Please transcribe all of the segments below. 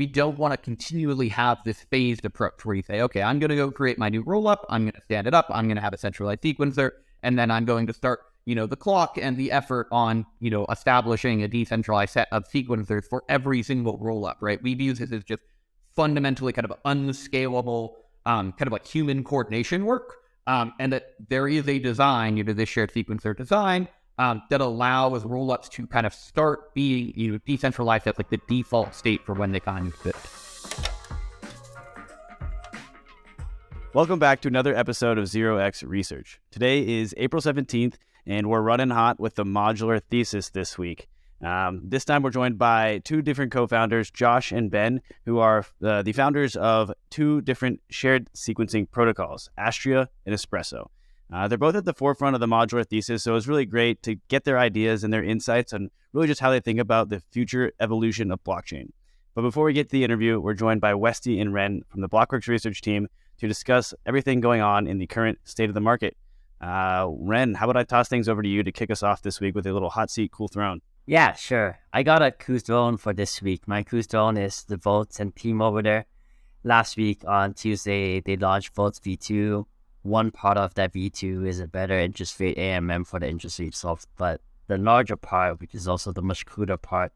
we don't want to continually have this phased approach where you say, okay, I'm going to go create my new rollup. I'm going to stand it up. I'm going to have a centralized sequencer. And then I'm going to start, you know, the clock and the effort on, you know, establishing a decentralized set of sequencers for every single rollup, right? We view this as just fundamentally kind of unscalable, um, kind of like human coordination work. Um, and that there is a design, you know, this shared sequencer design um, that allows rollups to kind of start being you know decentralized as like the default state for when they kind of fit. Welcome back to another episode of Zero X Research. Today is April 17th, and we're running hot with the modular thesis this week. Um, this time we're joined by two different co founders, Josh and Ben, who are uh, the founders of two different shared sequencing protocols, Astria and Espresso. Uh, they're both at the forefront of the modular thesis, so it's really great to get their ideas and their insights on really just how they think about the future evolution of blockchain. But before we get to the interview, we're joined by Westie and Ren from the Blockworks research team to discuss everything going on in the current state of the market. Uh, Ren, how about I toss things over to you to kick us off this week with a little hot seat, cool throne? Yeah, sure. I got a cool throne for this week. My cool throne is the Voltz and team over there. Last week on Tuesday, they launched Voltz V2 one part of that V2 is a better interest rate AMM for the interest rate swap, but the larger part, which is also the much cooler part,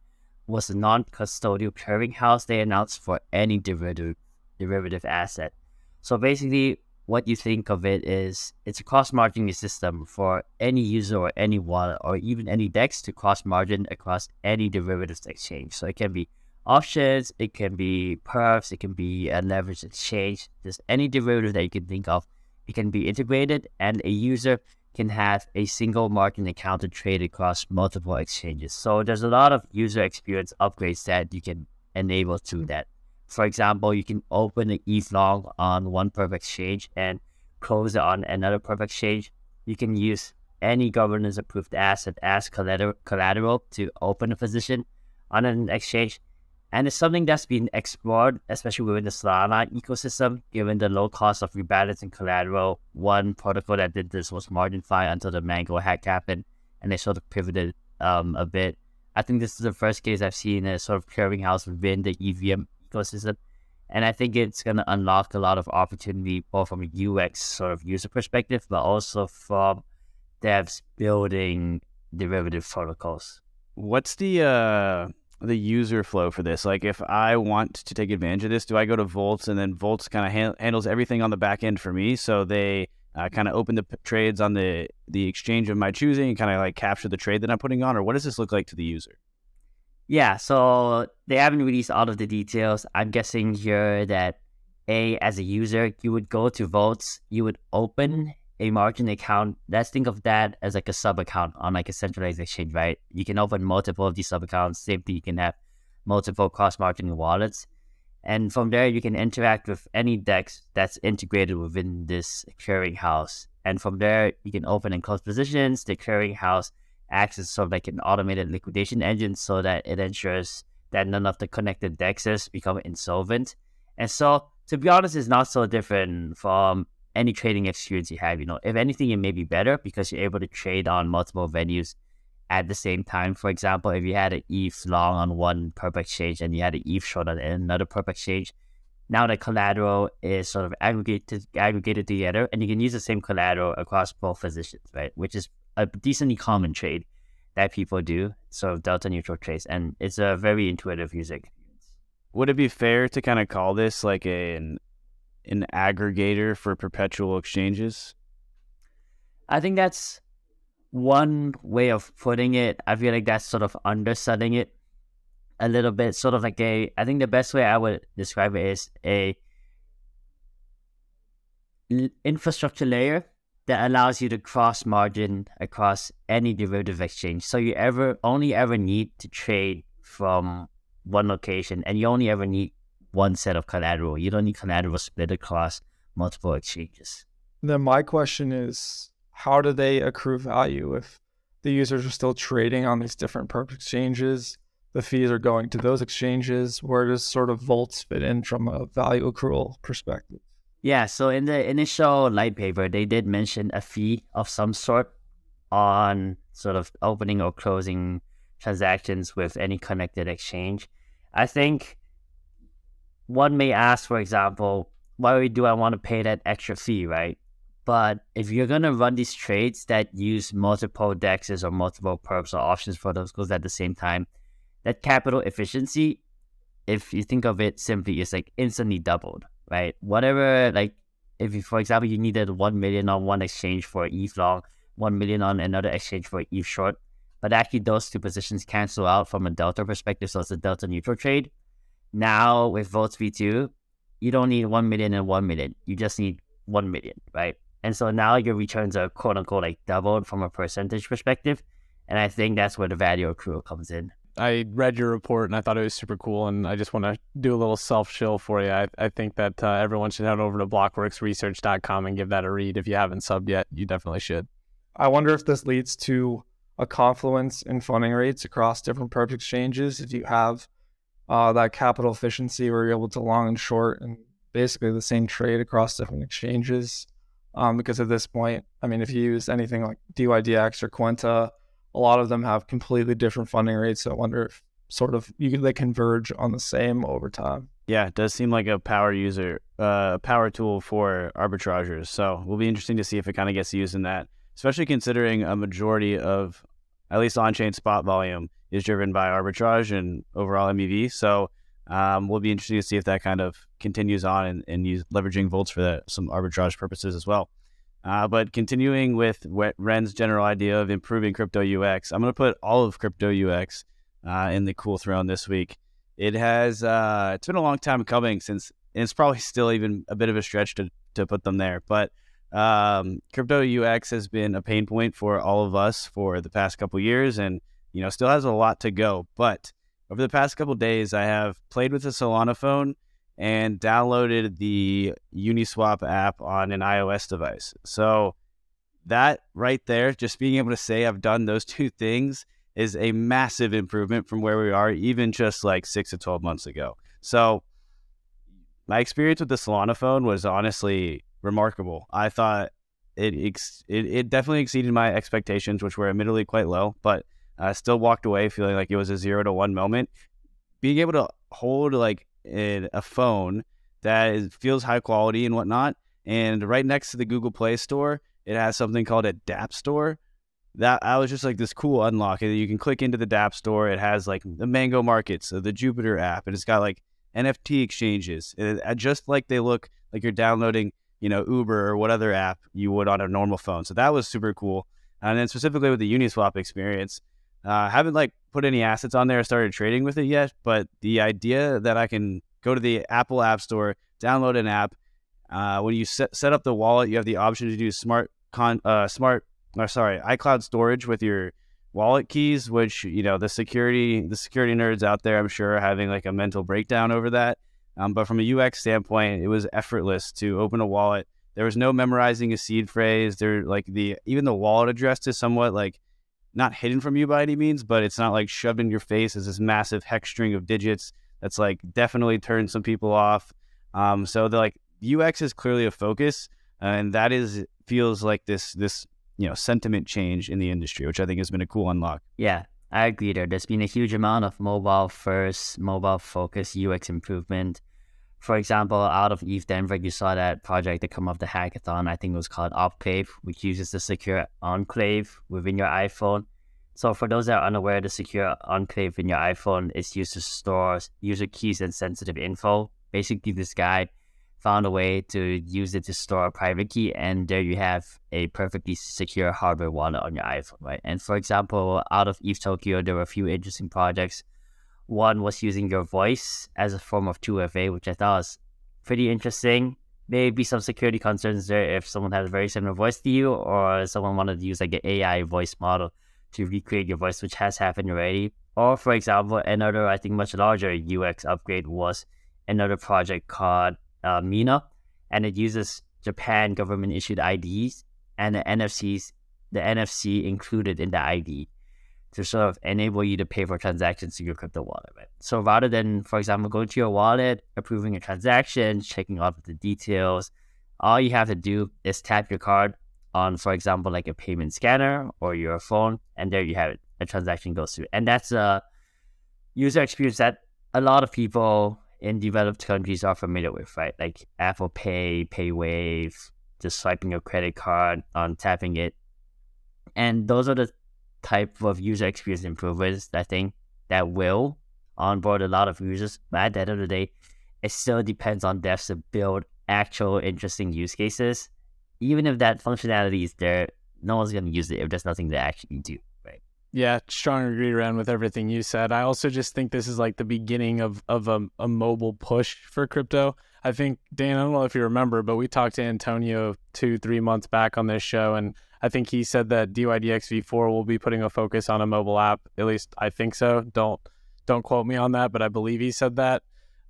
was the non-custodial clearinghouse they announced for any derivative derivative asset. So basically, what you think of it is it's a cross-margining system for any user or any wallet or even any DEX to cross-margin across any derivatives exchange. So it can be options, it can be perps, it can be a leverage exchange, just any derivative that you can think of it can be integrated, and a user can have a single margin account to trade across multiple exchanges. So there's a lot of user experience upgrades that you can enable to mm-hmm. that. For example, you can open an ETH long on one perp exchange and close it on another perp exchange. You can use any governance approved asset as collateral to open a position on an exchange and it's something that's been explored, especially within the Solana ecosystem, given the low cost of rebalancing collateral. One protocol that did this was MarginFi until the Mango hack happened, and they sort of pivoted um, a bit. I think this is the first case I've seen a sort of clearinghouse within the EVM ecosystem. And I think it's going to unlock a lot of opportunity, both from a UX sort of user perspective, but also from devs building derivative protocols. What's the uh, the user flow for this? Like, if I want to take advantage of this, do I go to Voltz and then Voltz kind of ha- handles everything on the back end for me? So they uh, kind of open the p- trades on the the exchange of my choosing and kind of like capture the trade that I'm putting on, or what does this look like to the user? Yeah, so they haven't released all of the details. I'm guessing here that a as a user, you would go to Voltz, you would open a margin account, let's think of that as like a sub account on like a centralized exchange, right? You can open multiple of these sub accounts. Same thing, you can have multiple cross margining wallets. And from there, you can interact with any DEX that's integrated within this clearinghouse. And from there, you can open and close positions. The clearinghouse acts as sort of like an automated liquidation engine so that it ensures that none of the connected DEXs become insolvent. And so, to be honest, it's not so different from any trading experience you have. You know, if anything, it may be better because you're able to trade on multiple venues at the same time. For example, if you had an ETH long on one perp exchange and you had an ETH short on another perp exchange, now the collateral is sort of aggregated aggregated together, and you can use the same collateral across both positions, right? Which is a decently common trade that people do, sort of delta neutral trades, and it's a very intuitive user experience. Would it be fair to kind of call this like an an aggregator for perpetual exchanges? I think that's one way of putting it. I feel like that's sort of underselling it a little bit. Sort of like a, I think the best way I would describe it is a infrastructure layer that allows you to cross margin across any derivative exchange. So you ever only ever need to trade from one location and you only ever need one set of collateral. You don't need collateral split across multiple exchanges. Then my question is, how do they accrue value if the users are still trading on these different perp exchanges? The fees are going to those exchanges. Where does sort of Voltz fit in from a value accrual perspective? Yeah, so in the initial light paper, they did mention a fee of some sort on sort of opening or closing transactions with any connected exchange. I think one may ask, for example, why do I want to pay that extra fee, right? But if you're gonna run these trades that use multiple dexes or multiple perps or options for those goals at the same time, that capital efficiency, if you think of it simply, is like instantly doubled, right? Whatever, like if you, for example, you needed one million on one exchange for ETH long, one million on another exchange for ETH short, but actually those two positions cancel out from a delta perspective, so it's a delta neutral trade. Now with Voltz V2, you don't need one million and one million. You just need one million, right? And so now your returns are quote unquote like doubled from a percentage perspective. And I think that's where the value accrual comes in. I read your report and I thought it was super cool. And I just want to do a little self shill for you. I, I think that uh, everyone should head over to blockworksresearch.com and give that a read. If you haven't subbed yet, you definitely should. I wonder if this leads to a confluence in funding rates across different perp exchanges. If you have uh, that capital efficiency where you're able to long and short and basically the same trade across different exchanges um, because at this point, I mean, if you use anything like DYDX or Kwenta, a lot of them have completely different funding rates. So I wonder if sort of you they converge on the same over time. Yeah, it does seem like a power user, uh, power tool for arbitragers. So it will be interesting to see if it kind of gets used in that, especially considering a majority of at least on-chain spot volume is driven by arbitrage and overall MEV. So um, we'll be interested to see if that kind of continues on and, and use leveraging Voltz for that, some arbitrage purposes as well. Uh, but continuing with Ren's general idea of improving crypto UX, I'm going to put all of crypto UX uh, in the cool throne this week. It has uh, it's been a long time coming since it's probably still even a bit of a stretch to to put them there, but um, crypto UX has been a pain point for all of us for the past couple years, and you know still has a lot to go. But over the past couple days, I have played with the Solana phone and downloaded the Uniswap app on an iOS device. So that right there, just being able to say I've done those two things is a massive improvement from where we are, even just like six to 12 months ago. So my experience with the Solana phone was honestly remarkable. I thought it, ex- it, it definitely exceeded my expectations, which were admittedly quite low, but I still walked away feeling like it was a zero to one moment. Being able to hold like a, a phone that is, feels high quality and whatnot, and right next to the Google Play Store, it has something called a DApp Store. That I was just like this cool unlock. You can click into the DApp Store. It has like the Mango Markets, so the Jupiter app, and it's got like NFT exchanges, it, just like they look like you're downloading, you know, Uber or what other app you would on a normal phone. So that was super cool. And then specifically with the Uniswap experience, uh, haven't like put any assets on there, started trading with it yet, but the idea that I can go to the Apple App Store, download an app. Uh, when you set, set up the wallet, you have the option to do smart con uh, smart or sorry iCloud storage with your wallet keys, which you know the security the security nerds out there, I'm sure, are having like a mental breakdown over that. Um, but from a UX standpoint, it was effortless to open a wallet. There was no memorizing a seed phrase. There, like the even the wallet address is somewhat like not hidden from you by any means, but it's not like shoved in your face as this massive hex string of digits that's like definitely turned some people off. Um, so the like UX is clearly a focus, uh, and that is feels like this this you know sentiment change in the industry, which I think has been a cool unlock. Yeah, I agree. There, there's been a huge amount of mobile first, mobile focused UX improvement. For example, out of ETH Denver, you saw that project that come off the hackathon. I think it was called Opclave, which uses the secure enclave within your iPhone. So for those that are unaware, the secure enclave in your iPhone is used to store user keys and sensitive info. Basically, this guy found a way to use it to store a private key, and there you have a perfectly secure hardware wallet on your iPhone, right? And for example, out of ETH Tokyo, there were a few interesting projects one was using your voice as a form of 2FA, which I thought was pretty interesting. Maybe some security concerns there if someone has a very similar voice to you, or someone wanted to use like an AI voice model to recreate your voice, which has happened already. Or, for example, another, I think, much larger UX upgrade was another project called uh, Mina, and it uses Japan government issued IDs and the NFCs, the NFC included in the ID to sort of enable you to pay for transactions to your crypto wallet. Right? So rather than, for example, going to your wallet, approving a transaction, checking all of the details, all you have to do is tap your card on, for example, like a payment scanner or your phone, and there you have it. A transaction goes through, and that's a user experience that a lot of people in developed countries are familiar with, right? Like Apple Pay, PayWave, just swiping your credit card on tapping it. And those are the type of user experience improvements I think that will onboard a lot of users. But at the end of the day, it still depends on devs to build actual interesting use cases. Even if that functionality is there, no one's going to use it if there's nothing to actually do. Right. Yeah, strong agree around with everything you said. I also just think this is like the beginning of of a, a mobile push for crypto. I think Dan, I don't know if you remember, but we talked to Antonio two, three months back on this show, and I think he said that DYDX V4 will be putting a focus on a mobile app. At least I think so. Don't don't quote me on that, but I believe he said that.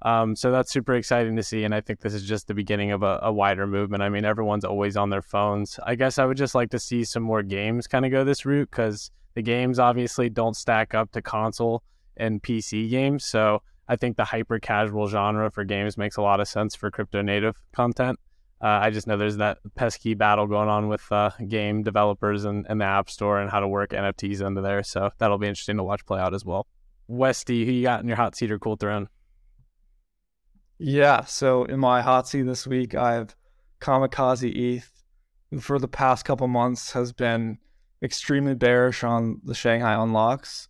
Um, so that's super exciting to see, and I think this is just the beginning of a, a, wider movement. I mean, everyone's always on their phones. I guess I would just like to see some more games kind of go this route because the games obviously don't stack up to console and PC games. So I think the hyper casual genre for games makes a lot of sense for crypto native content. Uh, I just know there's that pesky battle going on with uh, game developers and, and the App Store and how to work NFTs into there. So that'll be interesting to watch play out as well. Westie, who you got in your hot seat or cool throne? Yeah, so in my hot seat this week, I have Kamikaze ETH, who for the past couple months has been extremely bearish on the Shanghai unlocks,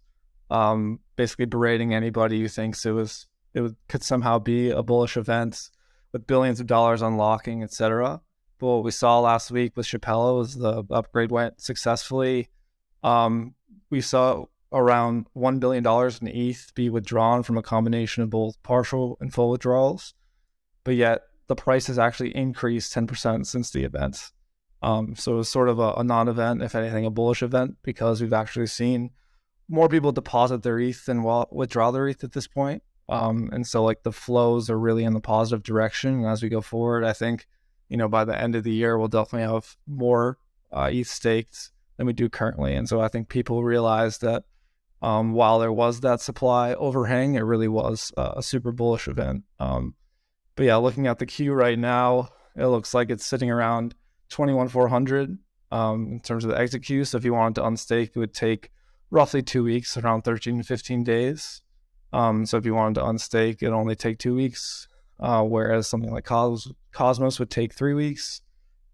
um, basically berating anybody who thinks it was it would, could somehow be a bullish event with billions of dollars unlocking, etc. But what we saw last week with Shapella was the upgrade went successfully. Um, we saw around $1 billion in ETH be withdrawn from a combination of both partial and full withdrawals. But yet the price has actually increased 10% since the event. Um, so it's sort of a, a non event, if anything, a bullish event, because we've actually seen more people deposit their ETH than withdraw their ETH at this point. Um, and so, like, the flows are really in the positive direction. And as we go forward, I think, you know, by the end of the year, we'll definitely have more uh, ETH staked than we do currently. And so I think people realize that um, while there was that supply overhang, it really was uh, a super bullish event. Um, but yeah, looking at the queue right now, it looks like it's sitting around 21,400 um, in terms of the exit queue. So if you wanted to unstake, it would take roughly two weeks, around 13 to 15 days. Um, so if you wanted to unstake, it'd only take two weeks, uh, whereas something like Cos- Cosmos would take three weeks.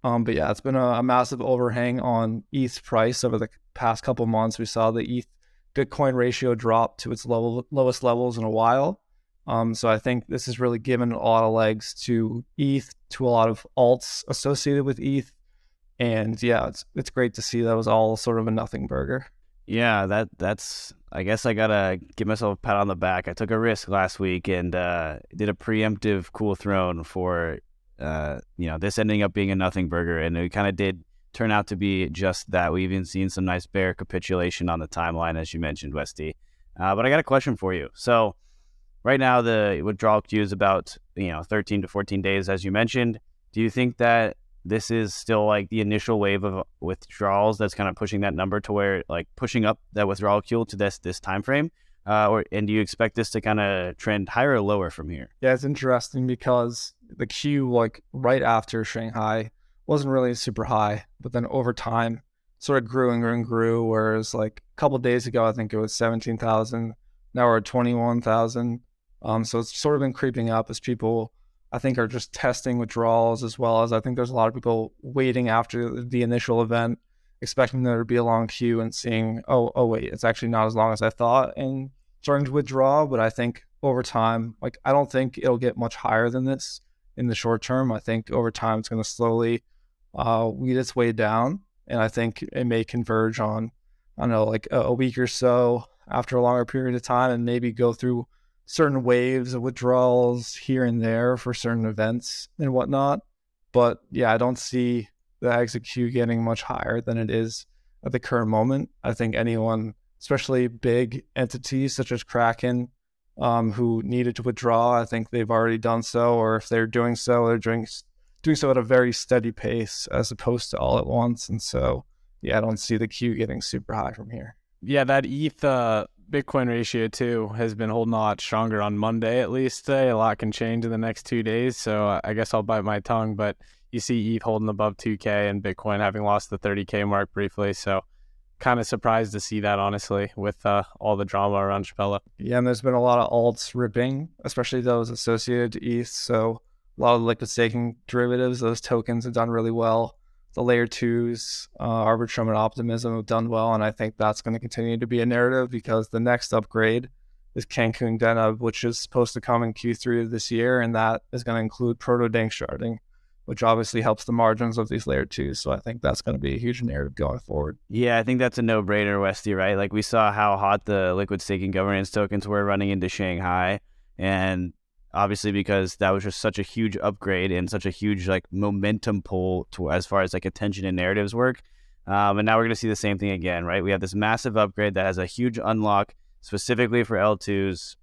Um, but yeah, it's been a, a, massive overhang on ETH price over the past couple months. We saw the ETH Bitcoin ratio dropped to its level, lowest levels in a while. Um, so I think this has really given a lot of legs to ETH, to a lot of alts associated with ETH. And yeah, it's it's great to see that was all sort of a nothing burger. Yeah, that that's I guess I gotta give myself a pat on the back. I took a risk last week and uh, did a preemptive cool throne for uh, you know this ending up being a nothing burger, and it kind of did turn out to be just that. We've even seen some nice bear capitulation on the timeline, as you mentioned, Westie. Uh, but I got a question for you. So right now, the withdrawal queue is about you know 13 to 14 days, as you mentioned. Do you think that this is still like the initial wave of withdrawals that's kind of pushing that number to where like pushing up that withdrawal queue to this this time frame? Uh, or and do you expect this to kind of trend higher or lower from here? Yeah, it's interesting because the queue like right after Shanghai wasn't really super high, but then over time sort of grew and grew and grew. Whereas like a couple days ago, I think it was 17,000. Now we're at 21,000. Um, so it's sort of been creeping up as people, I think, are just testing withdrawals as well as I think there's a lot of people waiting after the initial event, expecting there to be a long queue and seeing, oh, oh wait, it's actually not as long as I thought, and starting to withdraw. But I think over time, like I don't think it'll get much higher than this in the short term. I think over time it's going to slowly uh, weed its way down, and I think it may converge on, I don't know, like a, a week or so after a longer period of time, and maybe go through certain waves of withdrawals here and there for certain events and whatnot. But yeah, I don't see the queue getting much higher than it is at the current moment. I think anyone, especially big entities such as Kraken, um, who needed to withdraw, I think they've already done so, or if they're doing so, they're doing doing so at a very steady pace as opposed to all at once. And so, yeah, I don't see the queue getting super high from here. Yeah, that ETH uh, Bitcoin ratio too has been holding a lot stronger on Monday at least today. A lot can change in the next two days, so I guess I'll bite my tongue. But you see ETH holding above 2K and Bitcoin having lost the 30K mark briefly. So kind of surprised to see that, honestly, with uh, all the drama around Shapella. Yeah, and there's been a lot of alts ripping, especially those associated to ETH. So a lot of liquid staking derivatives, those tokens have done really well. The layer twos, uh, Arbitrum and Optimism have done well, and I think that's going to continue to be a narrative because the next upgrade is Cancun Deneb, which is supposed to come in Q3 of this year, and that is going to include proto danksharding which obviously helps the margins of these layer twos. So I think that's going to be a huge narrative going forward. Yeah, I think that's a no brainer, Westie, right? Like we saw how hot the liquid staking governance tokens were running into Shanghai. And obviously because that was just such a huge upgrade and such a huge like momentum pull to as far as like attention and narratives work. Um, and now we're going to see the same thing again, right? We have this massive upgrade that has a huge unlock specifically for L2s.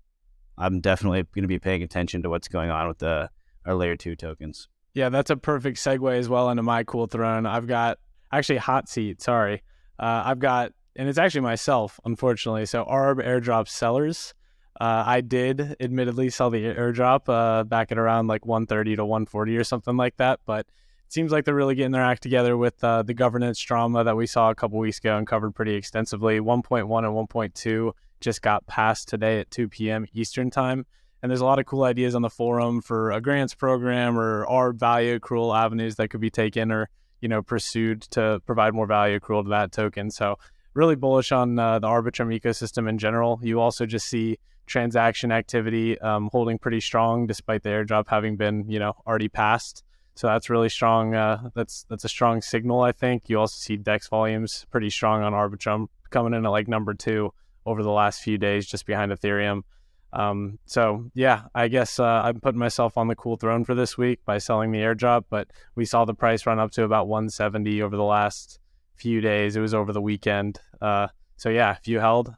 I'm definitely going to be paying attention to what's going on with the our layer two tokens. Yeah, that's a perfect segue as well into my cool throne. I've got actually hot seat. Sorry, uh, I've got, and it's actually myself, unfortunately. So Arb airdrop sellers. Uh, I did admittedly sell the airdrop uh, back at around like 130 to 140 or something like that, but it seems like they're really getting their act together with uh, the governance drama that we saw a couple weeks ago and covered pretty extensively. 1.1 and 1.2 just got passed today at 2 p.m. Eastern time. And there's a lot of cool ideas on the forum for a grants program or our value accrual avenues that could be taken or you know pursued to provide more value accrual to that token. So really bullish on uh, the Arbitrum ecosystem in general. You also just see transaction activity um, holding pretty strong despite the airdrop having been you know already passed. So that's really strong. Uh, that's that's a strong signal, I think. You also see Dex volumes pretty strong on Arbitrum, coming in at like number two over the last few days, just behind Ethereum. Um, so yeah, I guess uh, I'm putting myself on the cool throne for this week by selling the airdrop. But we saw the price run up to about 170 over the last few days. It was over the weekend. Uh, so yeah, if you held,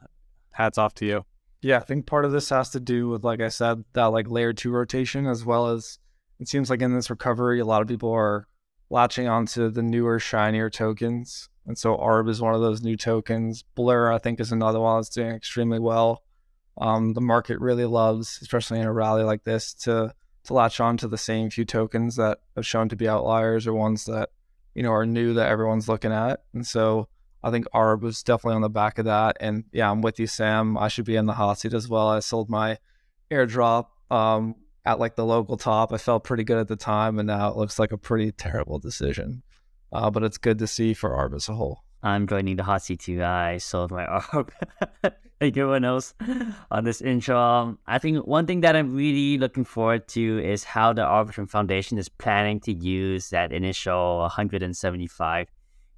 hats off to you. Yeah, I think part of this has to do with, like I said, that like layer two rotation, as well as it seems like in this recovery, a lot of people are latching onto the newer, shinier tokens. And so ARB is one of those new tokens. Blur, I think, is another one that's doing extremely well um, the market really loves, especially in a rally like this, to to latch on to the same few tokens that have shown to be outliers or ones that you know are new that everyone's looking at. And so I think ARB was definitely on the back of that. And yeah, I'm with you, Sam. I should be in the hot seat as well. I sold my airdrop um, at like the local top. I felt pretty good at the time, and now it looks like a pretty terrible decision. Uh, but it's good to see for ARB as a whole. I'm joining the hot seat too. I sold my ARB. like everyone else on this intro. Um, I think one thing that I'm really looking forward to is how the Arbitrum Foundation is planning to use that initial 175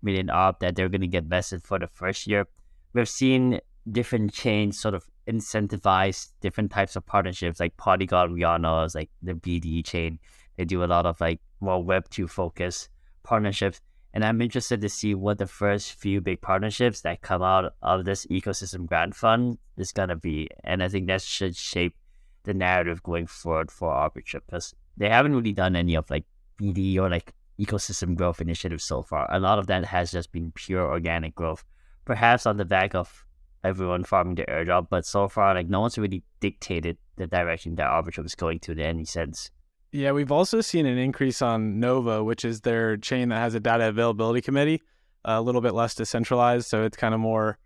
million ARB that they're going to get vested for the first year. We've seen different chains sort of incentivize different types of partnerships, like Polygon Rihanna's, like the BD chain. They do a lot of like more Web2 focus partnerships. And I'm interested to see what the first few big partnerships that come out of this ecosystem grant fund is going to be. And I think that should shape the narrative going forward for Arbitrum because they haven't really done any of like BD or like ecosystem growth initiatives so far. A lot of that has just been pure organic growth, perhaps on the back of everyone farming the airdrop. But so far, like no one's really dictated the direction that Arbitrum is going to in any sense. Yeah, we've also seen an increase on Nova, which is their chain that has a data availability committee, a little bit less decentralized. So it's kind of more,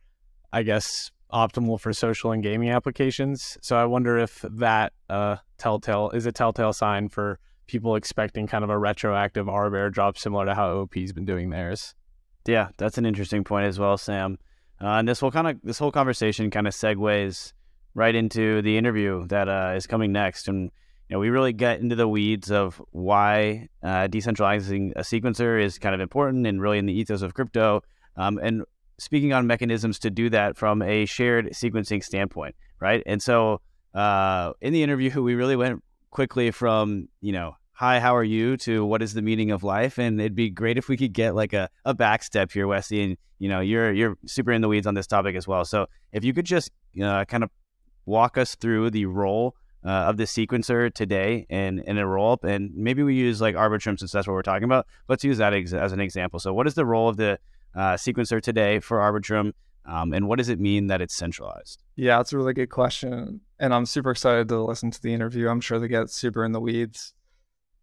I guess, optimal for social and gaming applications. So I wonder if that uh, telltale is a telltale sign for people expecting kind of a retroactive ARB airdrop similar to how OP's been doing theirs. Yeah, that's an interesting point as well, Sam. Uh, and this will kind of this whole conversation kind of segues right into the interview that uh, is coming next, and you know, we really get into the weeds of why uh, decentralizing a sequencer is kind of important and really in the ethos of crypto. Um, and speaking on mechanisms to do that from a shared sequencing standpoint, right? And so uh, in the interview, we really went quickly from, you know, hi, how are you to what is the meaning of life? And it'd be great if we could get like a, a back step here, Westie. And, you know, you're, you're super in the weeds on this topic as well. So if you could just uh, kind of walk us through the role uh, of the sequencer today and in a roll up. And maybe we use like Arbitrum since that's what we're talking about. Let's use that ex- as an example. So, what is the role of the uh, sequencer today for Arbitrum? Um, and what does it mean that it's centralized? Yeah, that's a really good question. And I'm super excited to listen to the interview. I'm sure they get super in the weeds.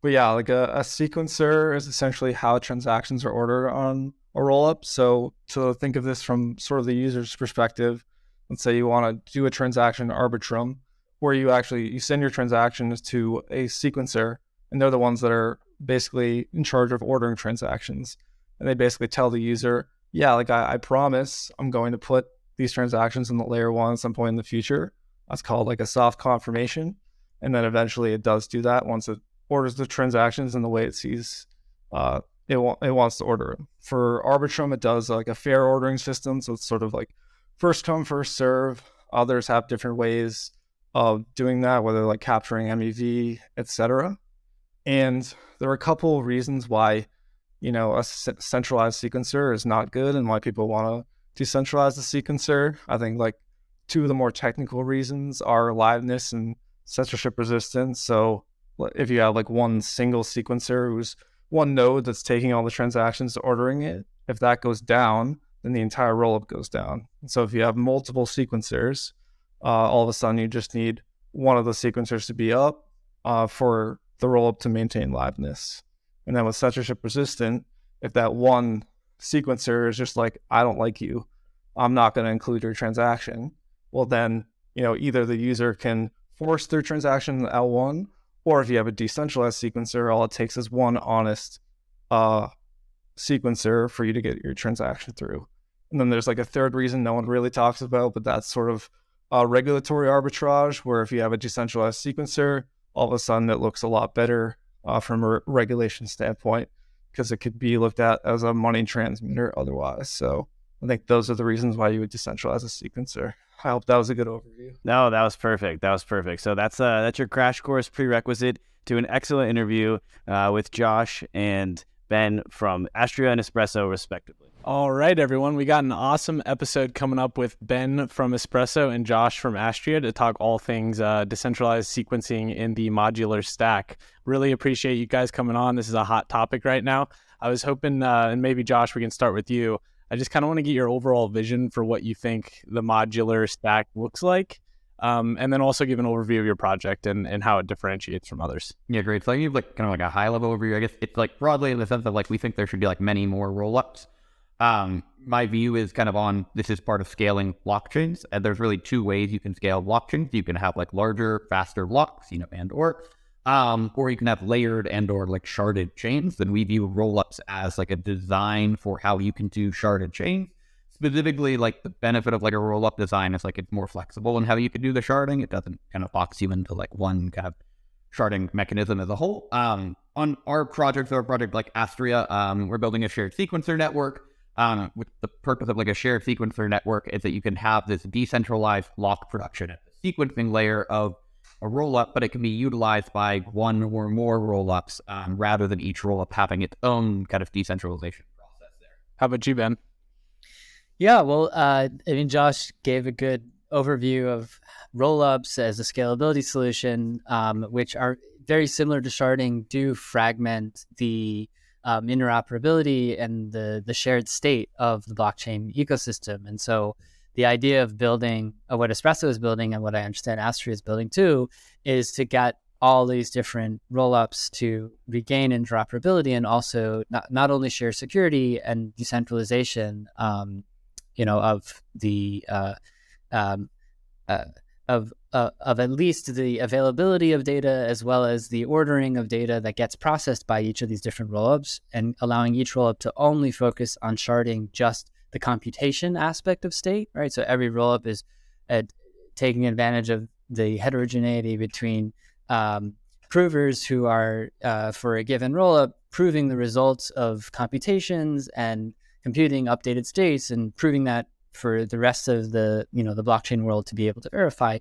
But yeah, like a, a sequencer is essentially how transactions are ordered on a rollup. So to think of this from sort of the user's perspective, let's say you want to do a transaction Arbitrum, where you actually you send your transactions to a sequencer, and they're the ones that are basically in charge of ordering transactions, and they basically tell the user, yeah, like I, I promise I'm going to put these transactions in the layer one at some point in the future. That's called like a soft confirmation, and then eventually it does do that once it orders the transactions in the way it sees uh, it, wa- it wants to order it. For Arbitrum, it does like a fair ordering system. So it's sort of like first come, first serve. Others have different ways of doing that, whether like capturing MEV, etc. And there are a couple of reasons why, you know, a c- centralized sequencer is not good and why people want to decentralize the sequencer. I think like two of the more technical reasons are liveness and censorship resistance. So if you have like one single sequencer who's one node that's taking all the transactions, ordering it, if that goes down, then the entire rollup goes down. So if you have multiple sequencers, uh, all of a sudden you just need one of the sequencers to be up uh, for the rollup to maintain liveness. And then with censorship resistant, if that one sequencer is just like, I don't like you, I'm not going to include your transaction, well, then, you know, either the user can force their transaction in L1 or if you have a decentralized sequencer, all it takes is one honest uh, sequencer for you to get your transaction through. And then there's like a third reason no one really talks about, but that's sort of uh, regulatory arbitrage, where if you have a decentralized sequencer, all of a sudden it looks a lot better uh, from a regulation standpoint because it could be looked at as a money transmitter otherwise. So I think those are the reasons why you would decentralize a sequencer. I hope that was a good overview. No, that was perfect. That was perfect. So that's uh that's your crash course prerequisite to an excellent interview uh, with Josh and Ben from Astria and Espresso, respectively. All right, everyone. We got an awesome episode coming up with Ben from Espresso and Josh from Astria to talk all things uh, decentralized sequencing in the modular stack. Really appreciate you guys coming on. This is a hot topic right now. I was hoping, uh, and maybe Josh, we can start with you. I just kind of want to get your overall vision for what you think the modular stack looks like. Um, and then also give an overview of your project and, and how it differentiates from others. Yeah, great. So I give like kind of like a high level overview. I guess it's like broadly in the sense that like we think there should be like many more rollups. Um, my view is kind of on this is part of scaling blockchains, and there's really two ways you can scale blockchains. You can have like larger, faster blocks, you know, and or um, or you can have layered and or like sharded chains. Then we view rollups as like a design for how you can do sharded chains. Specifically, like the benefit of like a rollup design is like it's more flexible in how you can do the sharding. It doesn't kind of box you into like one kind of sharding mechanism as a whole. Um, on our project, our project like Astria, um, we're building a shared sequencer network. Um, with the purpose of like a shared sequencer network is that you can have this decentralized block production at the sequencing layer of a rollup, but it can be utilized by one or more rollups um, rather than each rollup having its own kind of decentralization process there. How about you, Ben? Yeah, well, uh, I mean, Josh gave a good overview of rollups as a scalability solution, um, which are very similar to sharding, do fragment the um, interoperability and the the shared state of the blockchain ecosystem. And so, the idea of building uh, what Espresso is building and what I understand Astria is building too is to get all these different rollups to regain interoperability and also not, not only share security and decentralization, um, you know, of the uh, um, uh, of uh, of at least the availability of data as well as the ordering of data that gets processed by each of these different rollups, and allowing each rollup to only focus on sharding just the computation aspect of state. Right, so every rollup is at taking advantage of the heterogeneity between um, provers who are uh, for a given rollup proving the results of computations and computing updated states and proving that for the rest of the you know the blockchain world to be able to verify,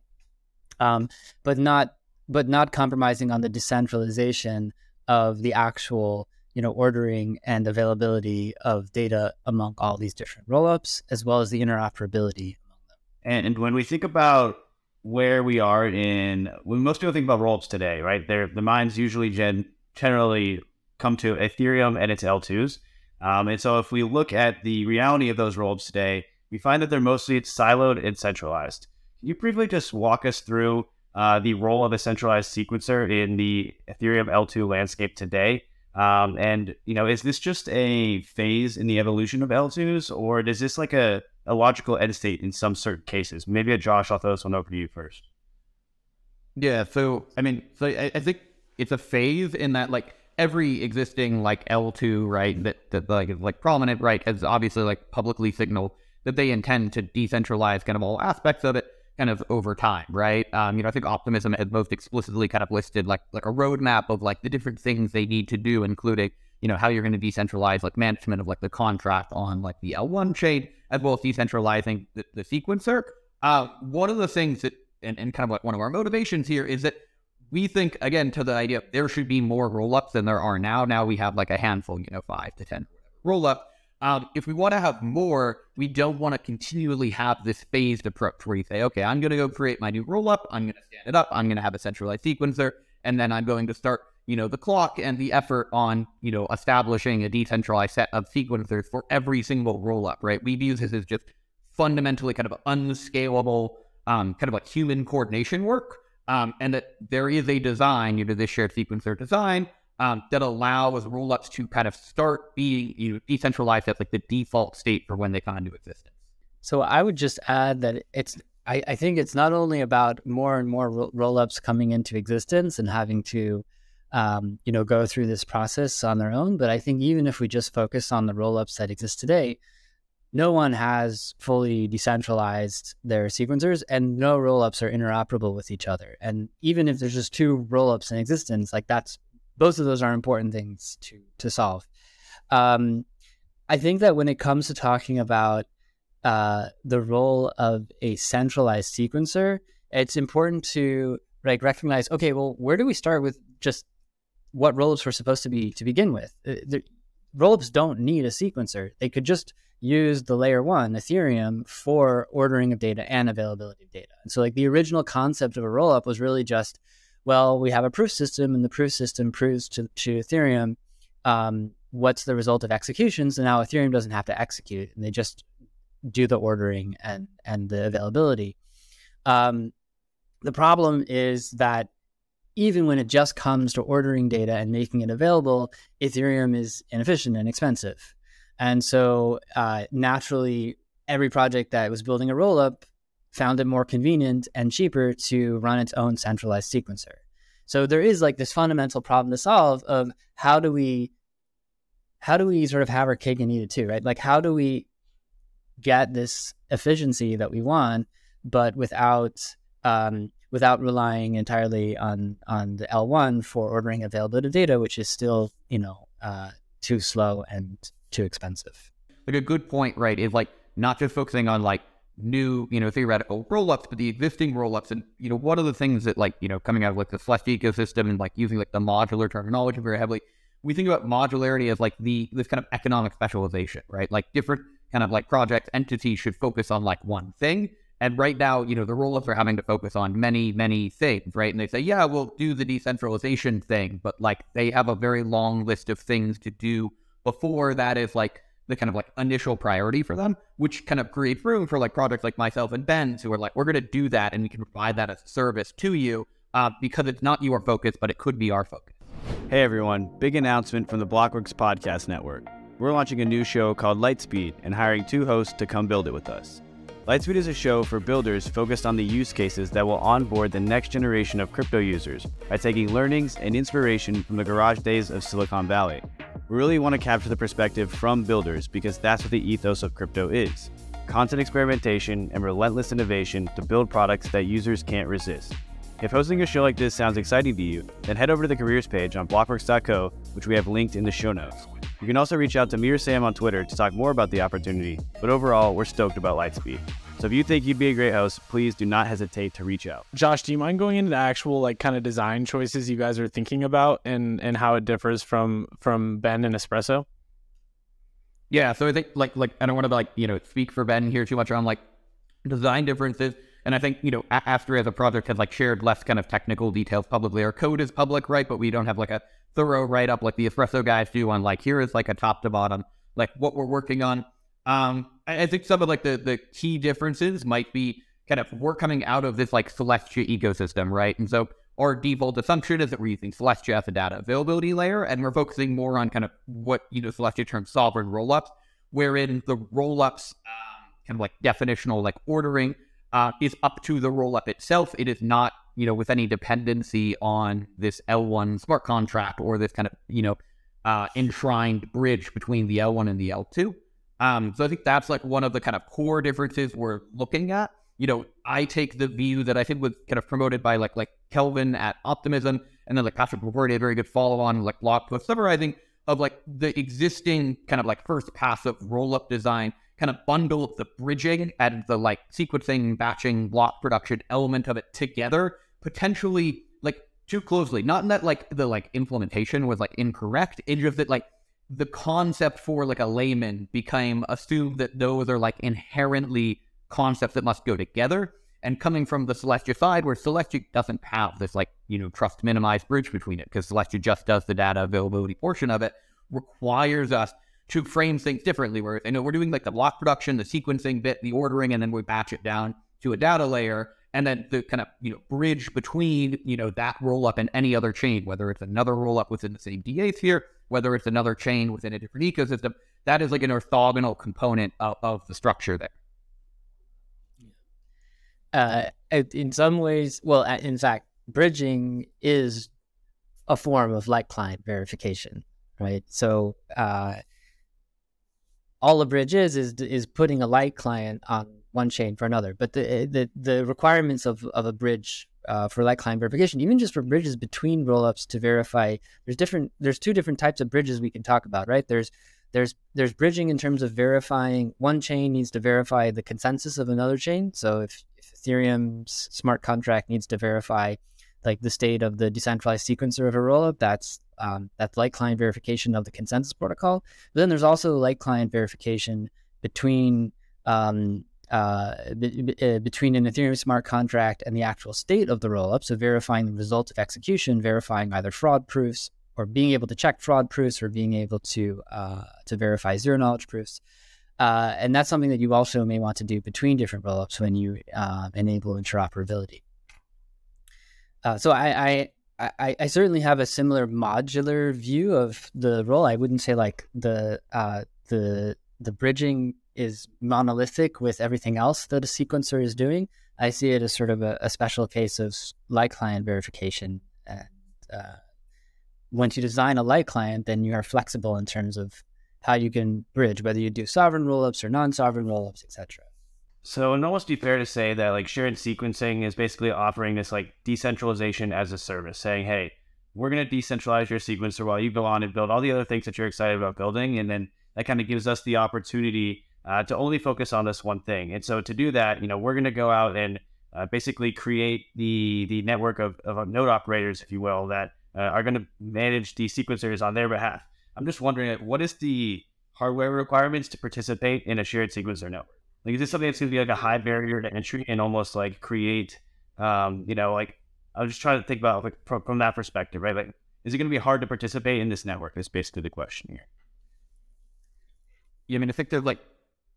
um, but not but not compromising on the decentralization of the actual you know ordering and availability of data among all these different rollups as well as the interoperability among them. And, and when we think about where we are in, when most people think about rollups today, right? They're, the minds usually gen, generally come to Ethereum and its L2s. Um, and so if we look at the reality of those rollups today, we find that they're mostly siloed and centralized. Can you briefly just walk us through uh, the role of a centralized sequencer in the Ethereum L2 landscape today? Um, and you know, is this just a phase in the evolution of L2s, or is this like a, a logical end state in some certain cases? Maybe, a Josh, I'll throw this one over to you first. Yeah. So I mean, so I, I think it's a phase in that like every existing like L2 right that that like is like prominent right has obviously like publicly signaled that they intend to decentralize kind of all aspects of it kind of over time, right? Um, you know, I think Optimism has most explicitly kind of listed like like a roadmap of like the different things they need to do, including you know how you're going to decentralize like management of like the contract on like the L1 chain, as well as decentralizing the, the sequencer. Uh, one of the things that and, and kind of like one of our motivations here is that we think again to the idea there should be more rollups than there are now. Now we have like a handful, you know, five to ten rollup. Um, if we want to have more, we don't want to continually have this phased approach where you say, okay, I'm going to go create my new rollup. I'm going to stand it up. I'm going to have a centralized sequencer, and then I'm going to start, you know, the clock and the effort on, you know, establishing a decentralized set of sequencers for every single rollup. Right? We view this as just fundamentally kind of unscalable, um, kind of like human coordination work um, and that there is a design, you know, this shared sequencer design um, that allows rollups to kind of start being you know, decentralized as like the default state for when they come into existence. So I would just add that it's I, I think it's not only about more and more ro- rollups coming into existence and having to um, you know go through this process on their own, but I think even if we just focus on the rollups that exist today, no one has fully decentralized their sequencers and no rollups are interoperable with each other. And even if there's just two rollups in existence, like that's both of those are important things to to solve. Um, I think that when it comes to talking about uh, the role of a centralized sequencer, it's important to like recognize, okay, well, where do we start with just what rollups were supposed to be to begin with? Uh, the, rollups don't need a sequencer; they could just use the layer one Ethereum for ordering of data and availability of data. And so, like the original concept of a rollup was really just, well, we have a proof system, and the proof system proves to, to Ethereum um, what's the result of executions, and now Ethereum doesn't have to execute, and they just do the ordering and and the availability. Um, the problem is that even when it just comes to ordering data and making it available, Ethereum is inefficient and expensive. And so uh, naturally, every project that was building a rollup found it more convenient and cheaper to run its own centralized sequencer. So there is like this fundamental problem to solve of how do we how do we sort of have our cake and eat it too, right? Like how do we get this efficiency that we want, but without um, without relying entirely on on the L1 for ordering availability of data, which is still you know uh, too slow and too expensive. Like a good point, right, is like not just focusing on like new, you know, theoretical rollups, but the existing rollups. And, you know, one of the things that like, you know, coming out of like the Slush ecosystem and like using like the modular terminology very heavily, we think about modularity as like the this kind of economic specialization, right? Like different kind of like project entities should focus on like one thing. And right now, you know, the rollups are having to focus on many, many things, right? And they say, yeah, we'll do the decentralization thing, but like they have a very long list of things to do before that is like the kind of like initial priority for them, which kind of creates room for like projects like myself and Ben's who are like, we're going to do that and we can provide that as a service to you uh, because it's not your focus, but it could be our focus. Hey everyone, big announcement from the Blockworks Podcast Network. We're launching a new show called Lightspeed and hiring two hosts to come build it with us. Lightspeed is a show for builders focused on the use cases that will onboard the next generation of crypto users by taking learnings and inspiration from the garage days of Silicon Valley. We really want to capture the perspective from builders because that's what the ethos of crypto is content experimentation and relentless innovation to build products that users can't resist. If hosting a show like this sounds exciting to you, then head over to the careers page on blockworks.co, which we have linked in the show notes. You can also reach out to me or Sam on Twitter to talk more about the opportunity, but overall, we're stoked about Lightspeed. So if you think you'd be a great host, please do not hesitate to reach out. Josh, do you mind going into the actual like kind of design choices you guys are thinking about and and how it differs from from Ben and Espresso? Yeah, so I think like like I don't want to like you know speak for Ben here too much on like design differences, and I think you know Astria as a project has like shared less kind of technical details publicly. Our code is public, right? But we don't have like a thorough write up like the Espresso guys do on like here is like a top to bottom like what we're working on. Um, I think some of like the the key differences might be kind of we're coming out of this like Celestia ecosystem, right? And so our default assumption is that we're using Celestia as a data availability layer, and we're focusing more on kind of what you know Celestia terms sovereign rollups, wherein the rollups um, kind of like definitional like ordering uh, is up to the rollup itself. It is not you know with any dependency on this L1 smart contract or this kind of you know uh, enshrined bridge between the L1 and the L2. Um, so I think that's like one of the kind of core differences we're looking at. You know, I take the view that I think was kind of promoted by like like Kelvin at Optimism, and then like Patrick McCorry, a very good follow on like blog post summarizing of like the existing kind of like first pass of roll up design, kind of bundle the bridging and the like sequencing, batching, block production element of it together, potentially like too closely. Not in that like the like implementation was like incorrect. It's just that like the concept for like a layman became assumed that those are like inherently concepts that must go together. And coming from the Celestia side, where Celestia doesn't have this like, you know, trust minimized bridge between it, because Celestia just does the data availability portion of it, requires us to frame things differently. Where you know we're doing like the block production, the sequencing bit, the ordering, and then we batch it down to a data layer. And then the kind of you know bridge between you know that roll up and any other chain, whether it's another roll up within the same DA sphere, whether it's another chain within a different ecosystem, that is like an orthogonal component of, of the structure there. Uh, in some ways, well, in fact, bridging is a form of like client verification, right? So uh, all a bridge is is is putting a light client on one chain for another. But the the, the requirements of, of a bridge uh, for light client verification, even just for bridges between rollups to verify, there's different there's two different types of bridges we can talk about, right? There's there's there's bridging in terms of verifying one chain needs to verify the consensus of another chain. So if Ethereum's smart contract needs to verify like the state of the decentralized sequencer of a rollup. That's um, that's light client verification of the consensus protocol. But then there's also light client verification between um, uh, uh, between an Ethereum smart contract and the actual state of the rollup. So verifying the result of execution, verifying either fraud proofs or being able to check fraud proofs or being able to uh, to verify zero knowledge proofs. Uh, and that's something that you also may want to do between different rollups when you uh, enable interoperability. Uh, so I, I, I, I, certainly have a similar modular view of the role. I wouldn't say like the uh, the the bridging is monolithic with everything else that a sequencer is doing. I see it as sort of a, a special case of light client verification. And uh, once you design a light client, then you are flexible in terms of how you can bridge, whether you do sovereign rollups or non-sovereign rollups, etc. So it almost be fair to say that like shared sequencing is basically offering this like decentralization as a service, saying, hey, we're going to decentralize your sequencer while you go on and build all the other things that you're excited about building. And then that kind of gives us the opportunity uh, to only focus on this one thing. And so to do that, you know, we're going to go out and uh, basically create the the network of, of node operators, if you will, that uh, are going to manage these sequencers on their behalf. I'm just wondering, what is the hardware requirements to participate in a shared sequencer network? Like, is this something that's going to be like a high barrier to entry and almost like create, um, you know, like I'm just trying to think about like from, from that perspective, right? Like, is it going to be hard to participate in this network? Is basically the question here. Yeah, I mean, I think they're like,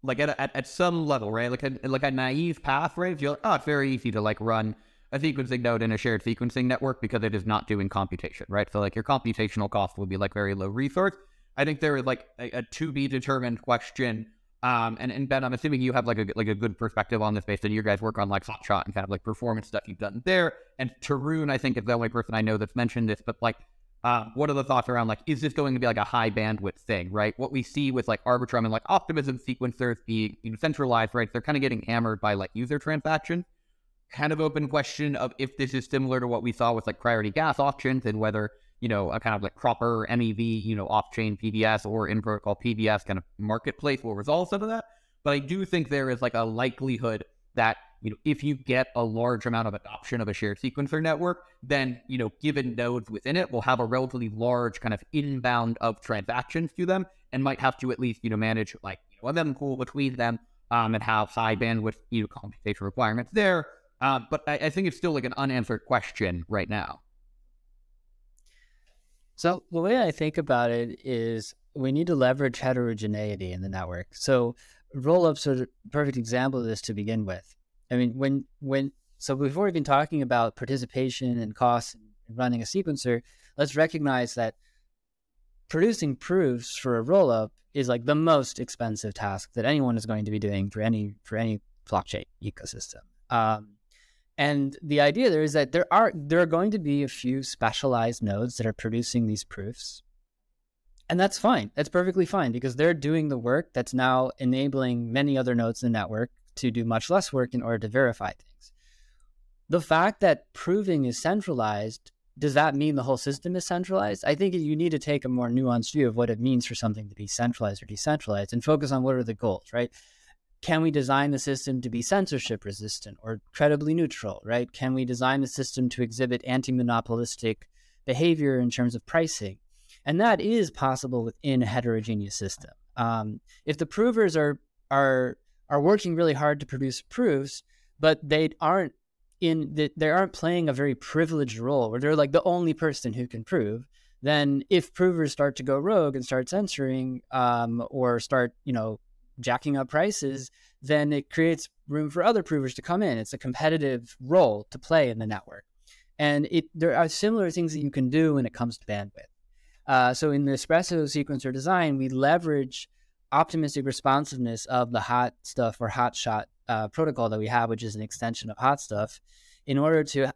like at, at, at some level, right? Like a, like a naive path, right? If you're like, oh, it's very easy to like run a sequencing node in a shared sequencing network because it is not doing computation, right? So like your computational cost will be like very low resource. I think there is like a, a to be determined question. Um, and, and Ben, I'm assuming you have like a like a good perspective on this based on your guys' work on like Hotshot and kind of like performance stuff you've done there. And Tarun, I think, is the only person I know that's mentioned this. But like, uh, what are the thoughts around like, is this going to be like a high bandwidth thing, right? What we see with like Arbitrum and like Optimism sequencers being you know, centralized, right? They're kind of getting hammered by like user transaction. kind of open question of if this is similar to what we saw with like priority gas auctions and whether you know a kind of like proper MEV, you know, off-chain PBS or in protocol PBS kind of marketplace will resolve some of that. But I do think there is like a likelihood that you know if you get a large amount of adoption of a shared sequencer network, then you know given nodes within it will have a relatively large kind of inbound of transactions to them and might have to at least you know manage like you know a between them um, and have high bandwidth you know computation requirements there uh, but I, I think it's still like an unanswered question right now. So the way I think about it is we need to leverage heterogeneity in the network. So rollups are a perfect example of this to begin with. I mean, when when So before even talking about participation and costs and running a sequencer, let's recognize that producing proofs for a rollup is like the most expensive task that anyone is going to be doing for any for any blockchain ecosystem. Um, and the idea there is that there are there are going to be a few specialized nodes that are producing these proofs. And that's fine. That's perfectly fine because they're doing the work that's now enabling many other nodes in the network to do much less work in order to verify things. The fact that proving is centralized does that mean the whole system is centralized? I think you need to take a more nuanced view of what it means for something to be centralized or decentralized and focus on what are the goals, right? Can we design the system to be censorship resistant or credibly neutral, right? Can we design the system to exhibit anti monopolistic behavior in terms of pricing? And that is possible within a heterogeneous system. Um, if the provers are, are, are working really hard to produce proofs, but they aren't in that they aren't playing a very privileged role where they're like the only person who can prove then if provers start to go rogue and start censoring um, or start you know jacking up prices then it creates room for other provers to come in. It's a competitive role to play in the network. And it there are similar things that you can do when it comes to bandwidth. Uh, so in the Espresso sequencer design we leverage optimistic responsiveness of the HotStuff or HotShot uh, protocol that we have, which is an extension of HotStuff, in order to